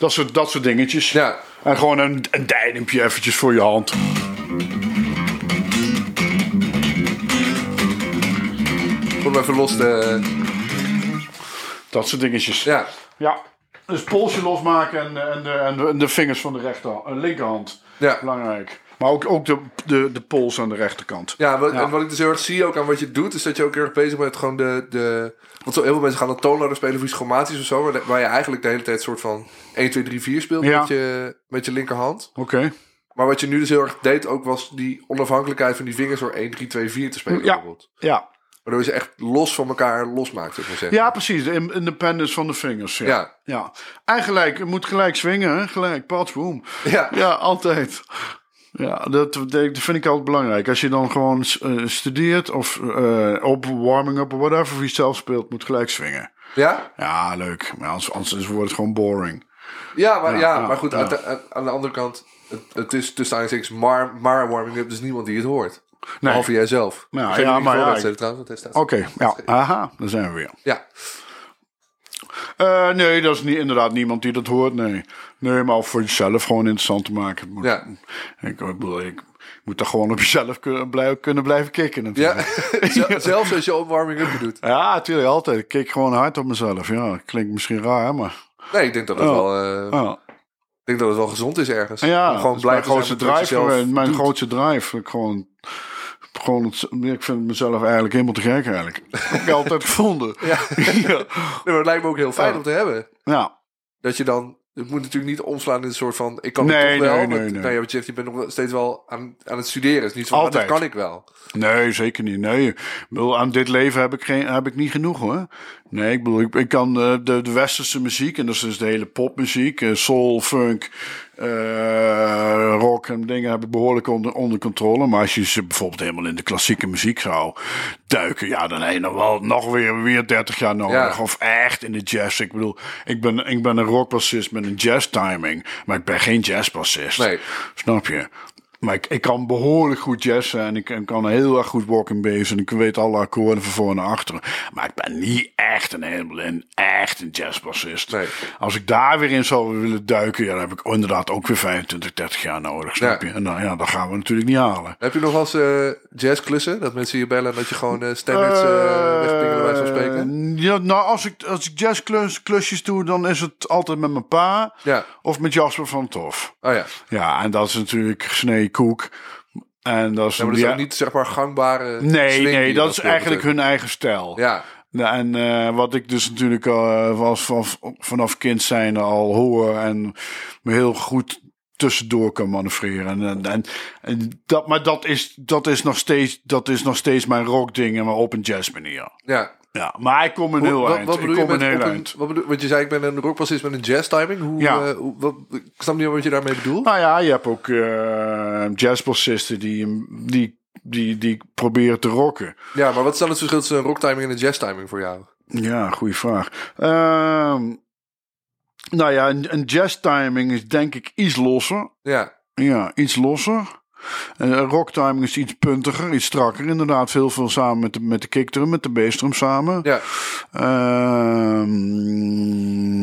Dat soort, dat soort dingetjes. ja. En gewoon een, een eventjes voor je hand. Om even los te... Dat soort dingetjes. Ja, Ja. Dus polsje losmaken en, en, de, en, de, en de vingers van de rechter, eh, linkerhand. Ja. Belangrijk. Maar ook, ook de, de, de pols aan de rechterkant. ja, wat, Ja. en wat ik dus heel erg zie ook aan wat je doet, is dat je ook heel erg bezig bent met gewoon de... de want zo heel veel mensen gaan dan toonladder spelen of iets chromatisch of zo, waar, je eigenlijk de hele tijd soort van 1, 2, 3, 4 speelt Ja. met, je, met je linkerhand. Oké. Maar wat je nu dus heel erg deed ook, was die onafhankelijkheid van die vingers door 1, 3, 2, 4 te spelen Ja. bijvoorbeeld. Ja. Waardoor je ze echt los van elkaar losmaakt, zou ik maar zeggen. ja, precies. De in- independence van de vingers. Ja. Ja. ja. En gelijk, je moet gelijk swingen. Hè? Gelijk, pats, boom. Ja. Ja, altijd. Ja, dat, dat vind ik altijd belangrijk. Als je dan gewoon eh, studeert of eh, op warming-up of whatever, of je zelf speelt, moet gelijk swingen. Ja? Ja, leuk. Maar anders, anders wordt het gewoon boring. Ja, maar, ja, Ja, maar goed, ja. aan, de- aan- aan de andere kant, het, het is tussen aanhalingstekens maar, maar warming up, dus niemand die het hoort. Behalve jij zelf. Nou, ja, maar ja, Oké, ja, aha, daar zijn we weer. Ja, Eh, nee, dat is niet, inderdaad niemand die dat hoort, nee. Nee, maar voor jezelf gewoon interessant te maken. Moet- Ja. Ik, bedoel, ik moet daar gewoon op jezelf kunnen, blijven, kunnen blijven kicken natuurlijk. ja. Zel- zelfs als je opwarming up doet. Ja, natuurlijk, altijd. Ik kik gewoon hard op mezelf. Ja, klinkt misschien raar, maar... Nee, ik denk dat het wel, eh, Ja, ik denk dat het wel gezond is ergens. ja gewoon is mijn blijven grootste zijn drive. Mijn grootste drive. Ik gewoon, gewoon het, ik vind mezelf eigenlijk helemaal te gek eigenlijk. Dat heb ik altijd gevonden. Ja. ja. Nee, maar het lijkt me ook heel fijn Ja. om te hebben. ja. Dat je dan... Het moet natuurlijk niet omslaan in een soort van... Ik kan Nee, het toch wel. nee, want, nee, nee. Nou, je zegt, je bent nog steeds wel aan, aan het studeren. Het is niet zo van, Altijd. dat kan ik wel. Nee, zeker niet. Nee, ik bedoel, aan dit leven heb ik, geen, heb ik niet genoeg hoor. Nee, ik bedoel, ik, ik kan eh, de, de westerse muziek, en dat is dus de hele popmuziek, eh, soul, funk, eh, rock en dingen heb ik behoorlijk onder, onder controle. Maar als je ze bijvoorbeeld helemaal in de klassieke muziek zou duiken, ja, dan heb je nog wel nog weer, weer 30 jaar nodig. Ja. Of echt in de jazz. Ik bedoel, ik ben, ik ben een rockbassist met een jazz timing, maar ik ben geen jazzbassist. Nee. Snap je? Maar ik, ik kan behoorlijk goed jazzen en ik, kan heel erg goed walking bass en ik weet alle akkoorden van voor naar achteren. Maar ik ben niet echt een helemaal in, echt een jazzbassist. Nee. Als ik daar weer in zou willen duiken, ja, dan heb ik inderdaad ook weer 25, 30 jaar nodig, snap Ja. je? En dan, ja, dat gaan we natuurlijk niet halen. Heb je nog wel eens eh, jazzklussen? Dat mensen je bellen en dat je gewoon eh standards uh, van spreken? Ja, nou, als ik, als ik jazzklusjes doe, dan is het altijd met mijn pa Ja. of met Jasper van Tof. Oh ja. Ja, en dat is natuurlijk snee koek. En dat is, Ja, maar dat is ja- ook niet zeg maar gangbare Nee, swing nee, dat is eigenlijk hun eigen stijl. Ja, Nou, En eh, wat ik dus natuurlijk al was vanaf, vanaf kind zijn al hoor en me heel goed tussendoor kan manoeuvreren. En, en, en, en dat, maar dat is, dat, is nog steeds, dat is nog steeds mijn rockdingen, maar op een jazz manier. ja. Ja, maar ik kom een heel wat, eind. wat ik bedoel je kom met een heel een, eind. wat bedoel, want je zei ik ben een rockbassist met een jazz timing. Hoe, Ja. eh, hoe, wat, ik snap niet wat je daarmee bedoelt. Nou ja, je hebt ook eh jazzbassisten die, die, die, die proberen te rocken. Ja, maar wat is dan het verschil tussen een rocktiming en een jazz timing voor jou? Ja, goede vraag. Ehm, nou ja, een, een jazz timing is denk ik iets losser. Ja, Ja, iets losser. En Een rock timing is iets puntiger, iets strakker. Inderdaad, veel, veel samen met de, met de kickdrum, met de bassdrum samen. ja, Ehm,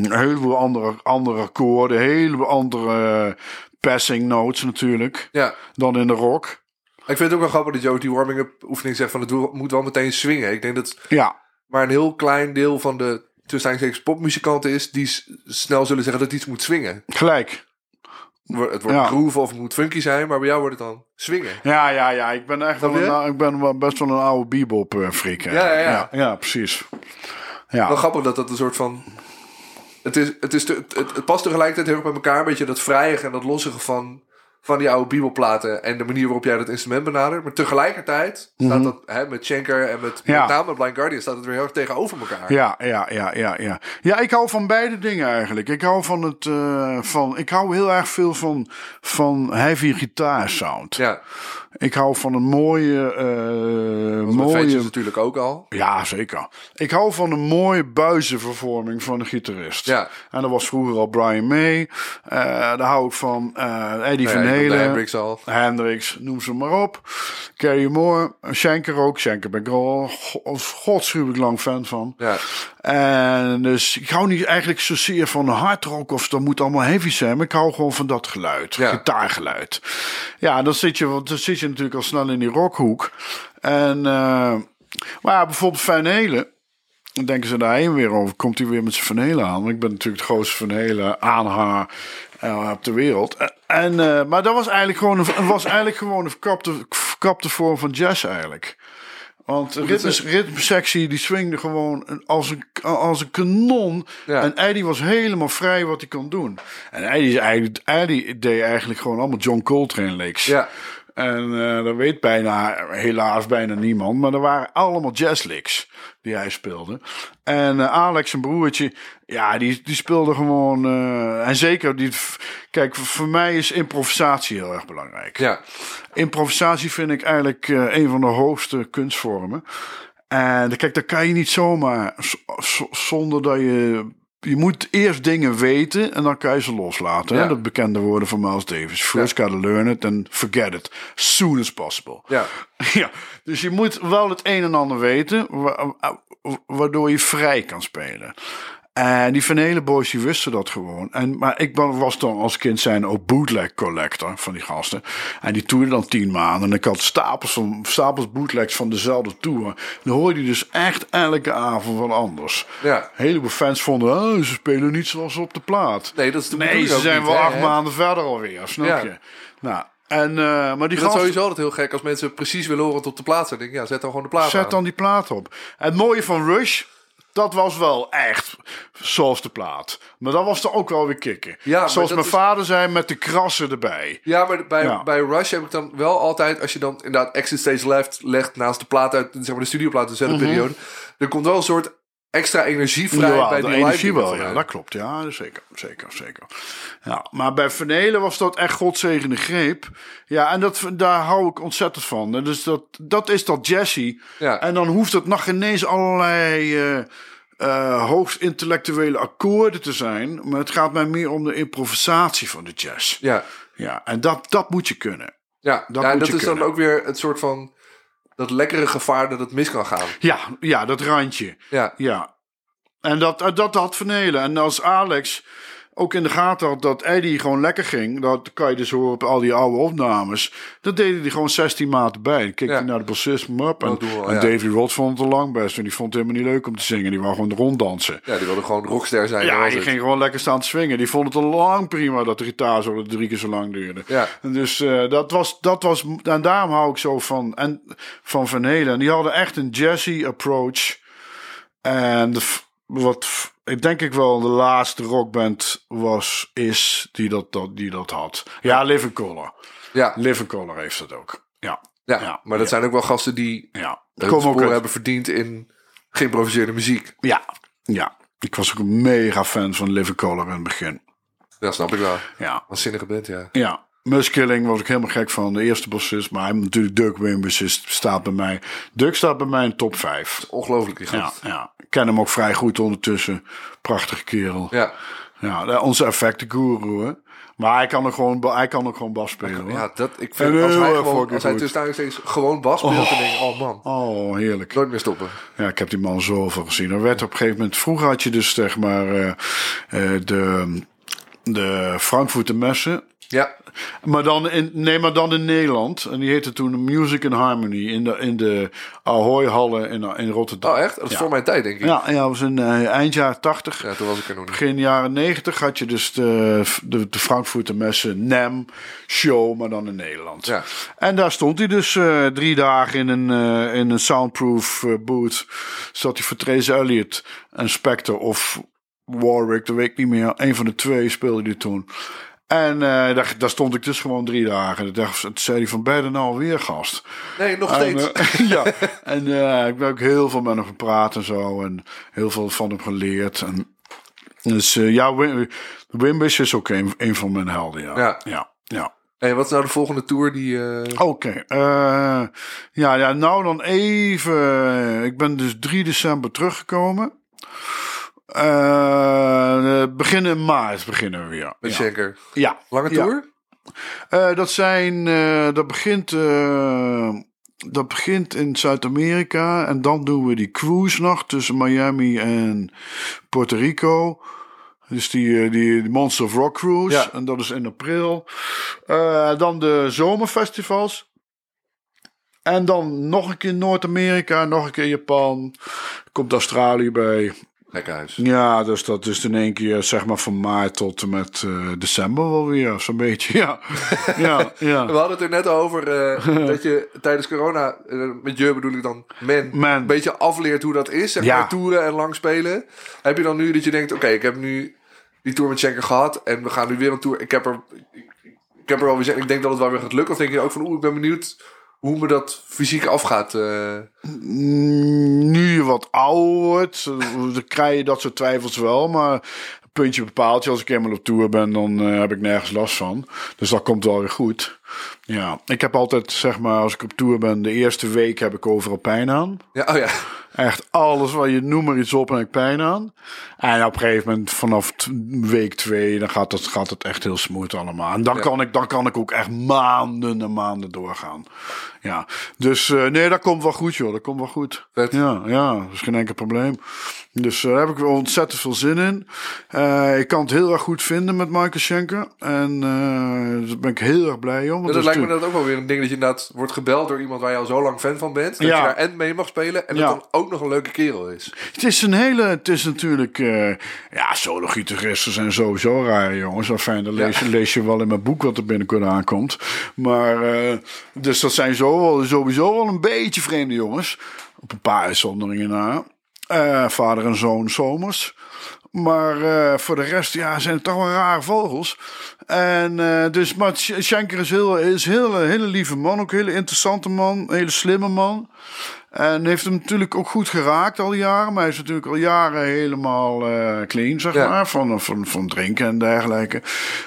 een heleboel andere, andere akkoorden, een heleboel andere passing notes natuurlijk. ja. Dan in de rock. Ik vind het ook wel grappig dat Joe die warming-up oefening zegt van het moet wel meteen swingen. Ik denk dat Ja, maar een heel klein deel van de tussen popmuzikanten is die snel zullen zeggen dat iets moet swingen. gelijk. Het wordt Ja. groove of het moet funky zijn, maar bij jou wordt het dan swingen. Ja, ja, ja. Ik ben echt wel een, ik ben best wel een oude bebop eh, freak. Ja, ja, ja. ja. precies. Ja. Wel grappig dat dat een soort van. Het, is, het, is te- het, het, het past tegelijkertijd heel erg bij elkaar. Een beetje dat vrijige en dat lossige van, van die oude bibelplaten. En de manier waarop jij dat instrument benadert. Maar tegelijkertijd staat dat hè, met Schenker en met, Mhm. Ja. met name Blind Guardian staat het weer heel erg tegenover elkaar. Ja, ja, ja, ja, ja. Ja, ik hou van beide dingen eigenlijk. Ik hou van het, eh, van, ik hou heel erg veel van, van heavy gitaarsound. Ja, Ik hou van een mooie, eh, mooie, Ventures natuurlijk ook al. ja zeker. Ik hou van een mooie buizenvervorming van een gitarist. Ja. En dat was vroeger al Brian May. Eh, daar hou ik van eh, Eddie Van Halen. Hendrix al. Hendrix, noem ze maar op. Carrie Moore, Schenker ook. Schenker ben ik al go- godschuwelijk lang fan van. Ja, En dus ik hou niet eigenlijk zozeer van hard rock of dat moet allemaal heavy zijn. Maar ik hou gewoon van dat geluid, Ja. gitaargeluid. Ja, dan zit, je, dan zit je natuurlijk al snel in die rockhoek. En, eh, maar ja, bijvoorbeeld Van Halen. Dan denken ze daarheen weer over. Komt hij weer met zijn Van Halen aan? Want ik ben natuurlijk de grootste Van Halen aanhanger eh, op de wereld. En, eh, maar dat was eigenlijk gewoon een, was eigenlijk gewoon een verkapte, verkapte vorm van jazz eigenlijk. Want ritmes, ritmesectie die swingde gewoon als een, als een kanon. Ja. En Eddie was helemaal vrij wat hij kon doen. En Eddie, is eigenlijk, Eddie deed eigenlijk gewoon allemaal John Coltrane licks. ja, En eh dat weet bijna, helaas bijna niemand. Maar er waren allemaal jazzlicks die hij speelde. En eh, Alex, zijn broertje, ja, die, die speelde gewoon... eh, en zeker, die, kijk, voor- mij is improvisatie heel erg belangrijk. ja. Improvisatie vind ik eigenlijk een van de hoogste kunstvormen. En kijk, daar kan je niet zomaar, zonder dat je je moet eerst dingen weten en dan kan je ze loslaten. Hè? Dat bekende woorden van Miles Davis. First gotta learn it and forget it. Soon as possible. Ja. Ja, dus je moet wel het een en ander weten, wa- waardoor je vrij kan spelen. En die Van Halen boys, die wisten dat gewoon. En, maar ik was dan als kind zijn ook bootleg collector van die gasten. En die toerde dan tien maanden. En ik had stapels, van, stapels bootlegs van dezelfde tour. Dan hoorde je dus echt elke avond van anders. Ja. Een heleboel fans vonden, oh, ze spelen niet zoals op de plaat. Nee, dat is de Nee, ze zijn niet, wel hè, acht hè? maanden verder alweer, snap Ja. je? Nou, en, eh, maar die Dat is gasten... sowieso altijd heel gek als mensen precies willen horen wat op de plaat zijn. Denk ja, zet dan gewoon de plaat Zet aan. dan die plaat op. En het mooie van Rush, dat was wel echt zoals de plaat. Maar dat was er ook wel weer kicken. Ja, zoals mijn is- vader zei, met de krassen erbij. Ja, maar bij, Ja. bij Rush heb ik dan wel altijd, als je dan inderdaad Exit Stage Left legt naast de plaat uit, zeg maar de studioplaat dezelfde periode, er komt wel een soort extra energie vrij. Ja, bij de die energie wel, ja, dat klopt. Ja, zeker, zeker, zeker. Ja, maar bij Vernelen was dat echt godzegende greep. Ja, en dat, daar hou ik ontzettend van. En Dus dat, dat is dat jazzy. Ja. En dan hoeft het nog ineens allerlei eh, eh, hoogst intellectuele akkoorden te zijn. Maar het gaat mij meer om de improvisatie van de jazz. Ja, Ja, en dat, dat moet je kunnen. ja. Dat ja dat is dan ook weer het soort van dat lekkere gevaar dat het mis kan gaan. Ja, ja dat randje. Ja, Ja. En dat, eh, dat had Vernelen. En als Alex ook in de gaten had dat Eddie gewoon lekker ging. Dat kan je dus horen op al die oude opnames. Dan deed hij gewoon 16 maten bij. Dan keek Ja. hij naar de bassist up. En, Dat wel, en ja. Davy Roth vond het al lang best. En die vond het helemaal niet leuk om te zingen. Die wou gewoon ronddansen. ja, die wilde gewoon rockster zijn. dat Ja, die ging gewoon lekker staan te swingen. Die vond het al lang prima dat de gitaar zo drie keer zo lang duurde. Ja. En dus eh, dat, was, dat was. En daarom hou ik zo van, en, van Van Halen. En die hadden echt een jazzy approach. En de wat ik denk ik wel de laatste rockband was, is die dat, dat, die dat had. Ja, Living Color. Ja, Living Color heeft dat ook. Ja, ja, Ja. maar dat zijn ook wel gasten die ja. hun Kom ook uit- hebben verdiend in geïmproviseerde muziek. Ja, ja. Ik was ook een mega fan van Living Color in het begin. Dat snap ik wel. Ja. Waanzinnige band, ja. Ja, Muskilling was ik helemaal gek van. De eerste bassist. Maar hij natuurlijk Dirk is, staat bij mij. Dirk staat bij mij in top 5. Ongelooflijk, die Ja, gast. ja. Ik ken hem ook vrij goed ondertussen. Prachtige kerel. Ja, Ja, onze effectengoeroe. hè. Maar hij kan ook gewoon, hij kan ook gewoon bas spelen. hoor. ja dat, ik En vind, als hij gewoon, als hij tussen aanstekens gewoon bas speelt, dan denk ik, oh man, Oh, heerlijk. nooit meer stoppen. Ja, ik heb die man zoveel gezien. Er werd op een gegeven moment... Vroeger had je dus zeg maar eh, de, de Frankfurter Messen. Ja, Maar dan in, nee, maar dan in Nederland. En die heette toen Music and Harmony in de, in de Ahoy-hallen in, in Rotterdam. oh echt? Dat is Ja. voor mijn tijd, denk ik. Ja, ja, dat was in eh, eind jaren 80. Ja, toen was ik er nog niet. Begin jaren 90 had je dus de, de, de Frankfurter Messen NAM show, maar dan in Nederland. Ja. En daar stond hij dus eh, drie dagen in een, eh, in een soundproof booth. Zat hij voor Trace Elliott en Spector of Warwick, dat weet ik niet meer. Een van de twee speelde hij toen. En eh, daar, daar stond ik dus gewoon drie dagen. En dacht, zei hij van, er nou alweer gast? Nee, nog En, steeds. eh, ja, en eh, ik ben ook heel veel met hem gepraat en zo. En heel veel van hem geleerd. En, dus ja, Wim, is ook een, een van mijn helden. Ja, Ja. ja. ja. En wat is nou de volgende tour die... Oké, eh, ja, ja, nou dan even. Ik ben dus 3 december teruggekomen. Eh, beginnen in maart beginnen we weer. ja. Schenker? ja. Lange Ja. tour? Eh, dat zijn, eh, dat begint, eh, dat begint in Zuid-Amerika en dan doen we die cruise nog tussen Miami en Puerto Rico. Dus die, eh, die, die Monster of Rock cruise Ja. en dat is in april. Eh, dan de zomerfestivals. En dan nog een keer Noord-Amerika, nog een keer Japan. Komt Australië bij. Ja, dus dat is in één keer zeg maar van maart tot en met eh, december wel weer. Zo'n beetje, ja. ja, ja. We hadden het er net over eh, dat je tijdens corona, eh, met je bedoel ik dan men, Men. een beetje afleert hoe dat is. Zeg Ja. maar toeren en lang spelen. Heb je dan nu dat je denkt, oké, ik heb nu die tour met Schenker gehad en we gaan nu weer een tour. Ik heb er, ik, ik heb er wel weer zin. Ik denk dat het wel weer gaat lukken. Of denk je ook van, oeh, ik ben benieuwd hoe me dat fysiek af gaat. eh. Mm, nu je wat ouder wordt, dan krijg je dat soort twijfels wel. Maar puntje bepaalt als ik helemaal op tour ben, dan eh, heb ik nergens last van. Dus dat komt wel weer goed. Ja, ik heb altijd, zeg maar, als ik op tour ben, de eerste week heb ik overal pijn aan. Ja, oh ja. Echt alles wat je noemt maar iets op en ik pijn aan. En op een gegeven moment, vanaf week twee, dan gaat het, gaat het echt heel smooth allemaal. En dan, Ja. kan ik, dan kan ik ook echt maanden en maanden doorgaan. Ja, dus eh, nee, dat komt wel goed, joh. Dat komt wel goed. Vet. Ja, ja, dat is geen enkel probleem. Dus eh, daar heb ik wel ontzettend veel zin in. Eh, ik kan het heel erg goed vinden met Michael Schenker. En daar ben ik heel erg blij om. Ja, dat is lijkt me dat ook wel weer een ding dat je inderdaad wordt gebeld door iemand waar je al zo lang fan van bent. Dat Ja. je daar en mee mag spelen en dat dan ook nog een leuke kerel is. Het is een hele, het is natuurlijk, eh ja, solo-gitaristen zijn sowieso raar, jongens. Wel fijn, dat lees, je- lees je wel in mijn boek wat er binnenkort aankomt. Maar, eh, dus dat zijn zo sowieso wel een beetje vreemde jongens. Op een paar uitzonderingen na. Eh, vader en zoon zomers. Maar voor de rest, ja, zijn het toch wel rare vogels. En eh, dus, maar Sch- Schenker is, heel, is heel, een hele lieve man. Ook een hele interessante man. Een hele slimme man. En heeft hem natuurlijk ook goed geraakt al jaren. Maar hij is natuurlijk al jaren helemaal eh, clean, zeg Ja. maar. Van, van, van drinken en dergelijke.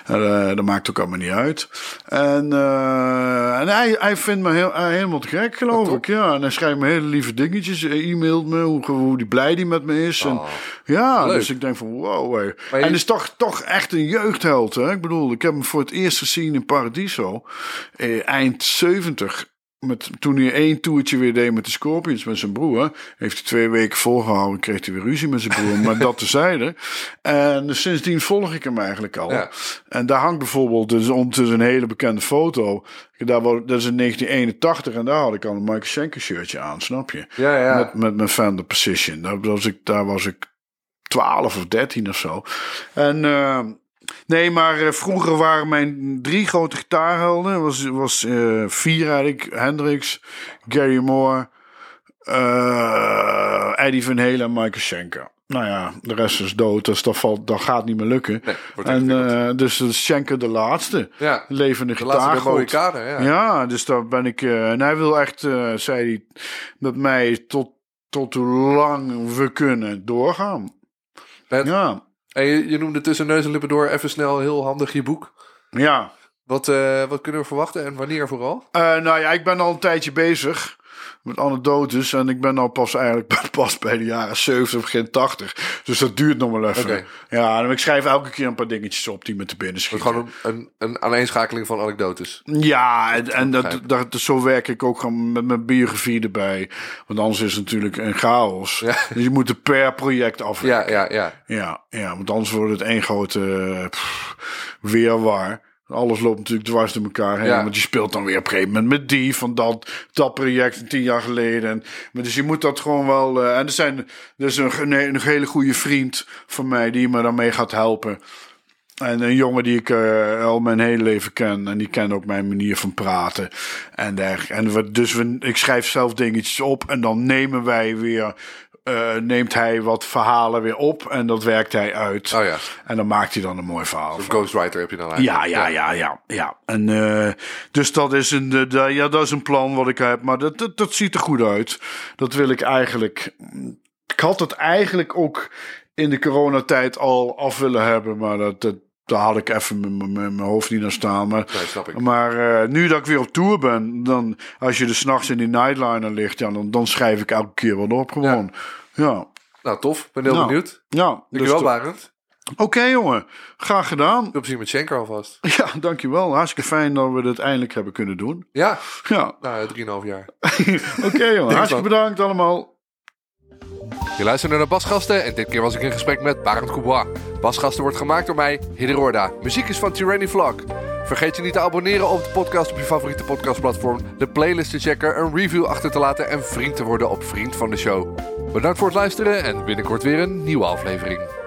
Eh, dat maakt ook allemaal niet uit. En, eh, en hij, hij vindt me heel, eh, helemaal te gek, geloof ik. Ja, en hij schrijft me hele lieve dingetjes. Hij e-mailt me hoe, hoe die blij die met me is. En, Oh, ja, leuk. dus ik denk van wow. Hey. En is toch, toch echt een jeugdheld. Hè? Ik bedoel, ik heb hem voor het eerst gezien in Paradiso. Eh, eind 70. Met, toen hij één toertje weer deed met de Scorpions met zijn broer. Heeft hij twee weken volgehouden. Kreeg hij weer ruzie met zijn broer. maar dat tezijde. En sindsdien volg ik hem eigenlijk al. Ja. En daar hangt bijvoorbeeld dus ondertussen een hele bekende foto. Daar, wa- dat is in 1981. En daar had ik al een Michael Schenker shirtje aan. Snap je? Ja, ja. Met, met mijn Fender Precision. Daar was ik, daar was ik 12 of 13 of zo. En eh, nee, maar eh, vroeger waren mijn drie grote gitaarhelden. Was, was eh, vier eigenlijk. Hendrix, Gary Moore, eh, Eddie Van Halen en Michael Schenker. Nou ja, de rest is dood, dus dat, valt, dat gaat niet meer lukken. Nee, en eh, dus Schenker de laatste. ja. Levende De laatste kader, ja. Ja, dus daar ben ik. en hij wil echt, zei hij, met mij tot, tot hoe lang we kunnen doorgaan. Ja, En je, je noemde tussen neus en lippen door even snel heel handig je boek. ja. Wat, eh, wat kunnen we verwachten en wanneer vooral? Eh, nou ja, ik ben al een tijdje bezig met anekdotes. En ik ben al pas eigenlijk pas bij de jaren 70, begin 80. Dus dat duurt nog wel even. Ja, en ik schrijf elke keer een paar dingetjes op die me te binnen Het schieten. gewoon een, een, een aaneenschakeling van anekdotes. Ja, en, en dat, dat, zo werk ik ook gewoon met mijn biografie erbij. Want anders is het natuurlijk een chaos. Ja. Dus je moet er per project afwerken. Ja, ja, ja. Ja, ja, want anders wordt het één grote eh, weerwaar. Alles loopt natuurlijk dwars door elkaar heen. Ja. Want je speelt dan weer op een gegeven moment met die van dat, dat project tien jaar geleden. En, maar dus je moet dat gewoon wel. eh, en er zijn er is een, een, een hele goede vriend van mij die me daarmee gaat helpen. En een jongen die ik eh, al mijn hele leven ken. En die kent ook mijn manier van praten. En, dergelijke. en we, dus we, ik schrijf zelf dingetjes op. En dan nemen wij weer. Eh, neemt hij wat verhalen weer op. En dat werkt hij uit. Oh ja, En dan maakt hij dan een mooi verhaal. een ghostwriter heb je dan Ja, eigenlijk. ja, ja, ja, ja. En, eh, dus dat is, een, eh, ja, dat is een plan wat ik heb. Maar dat, dat, dat ziet er goed uit. Dat wil ik eigenlijk. Ik had het eigenlijk ook in de coronatijd al af willen hebben. Maar dat, dat, daar had ik even mijn- hoofd niet naar staan. Maar, Nee, snap ik. maar eh, nu dat ik weer op tour ben, dan als je er s'nachts in die nightliner ligt, ja, dan, dan schrijf ik elke keer wat op gewoon. Ja, Nou, tof. Ben heel Nou, benieuwd. ja. Dankjewel, dus- Barend. Oké jongen, graag gedaan. Veel plezier met Schenker alvast. Ja, dankjewel. Hartstikke fijn dat we dit eindelijk hebben kunnen doen. Ja, Ja, nou, 3,5 jaar. oké jongen. Hartstikke bedankt allemaal. Je luistert naar Basgasten en dit keer was ik in gesprek met Barend Coubois. Basgasten wordt gemaakt door mij, Hidde Roorda. Muziek is van Tyranny Vlog. Vergeet je niet te abonneren op de podcast op je favoriete podcastplatform, de playlist te checken, een review achter te laten en vriend te worden op Vriend van de Show. Bedankt voor het luisteren en binnenkort weer een nieuwe aflevering.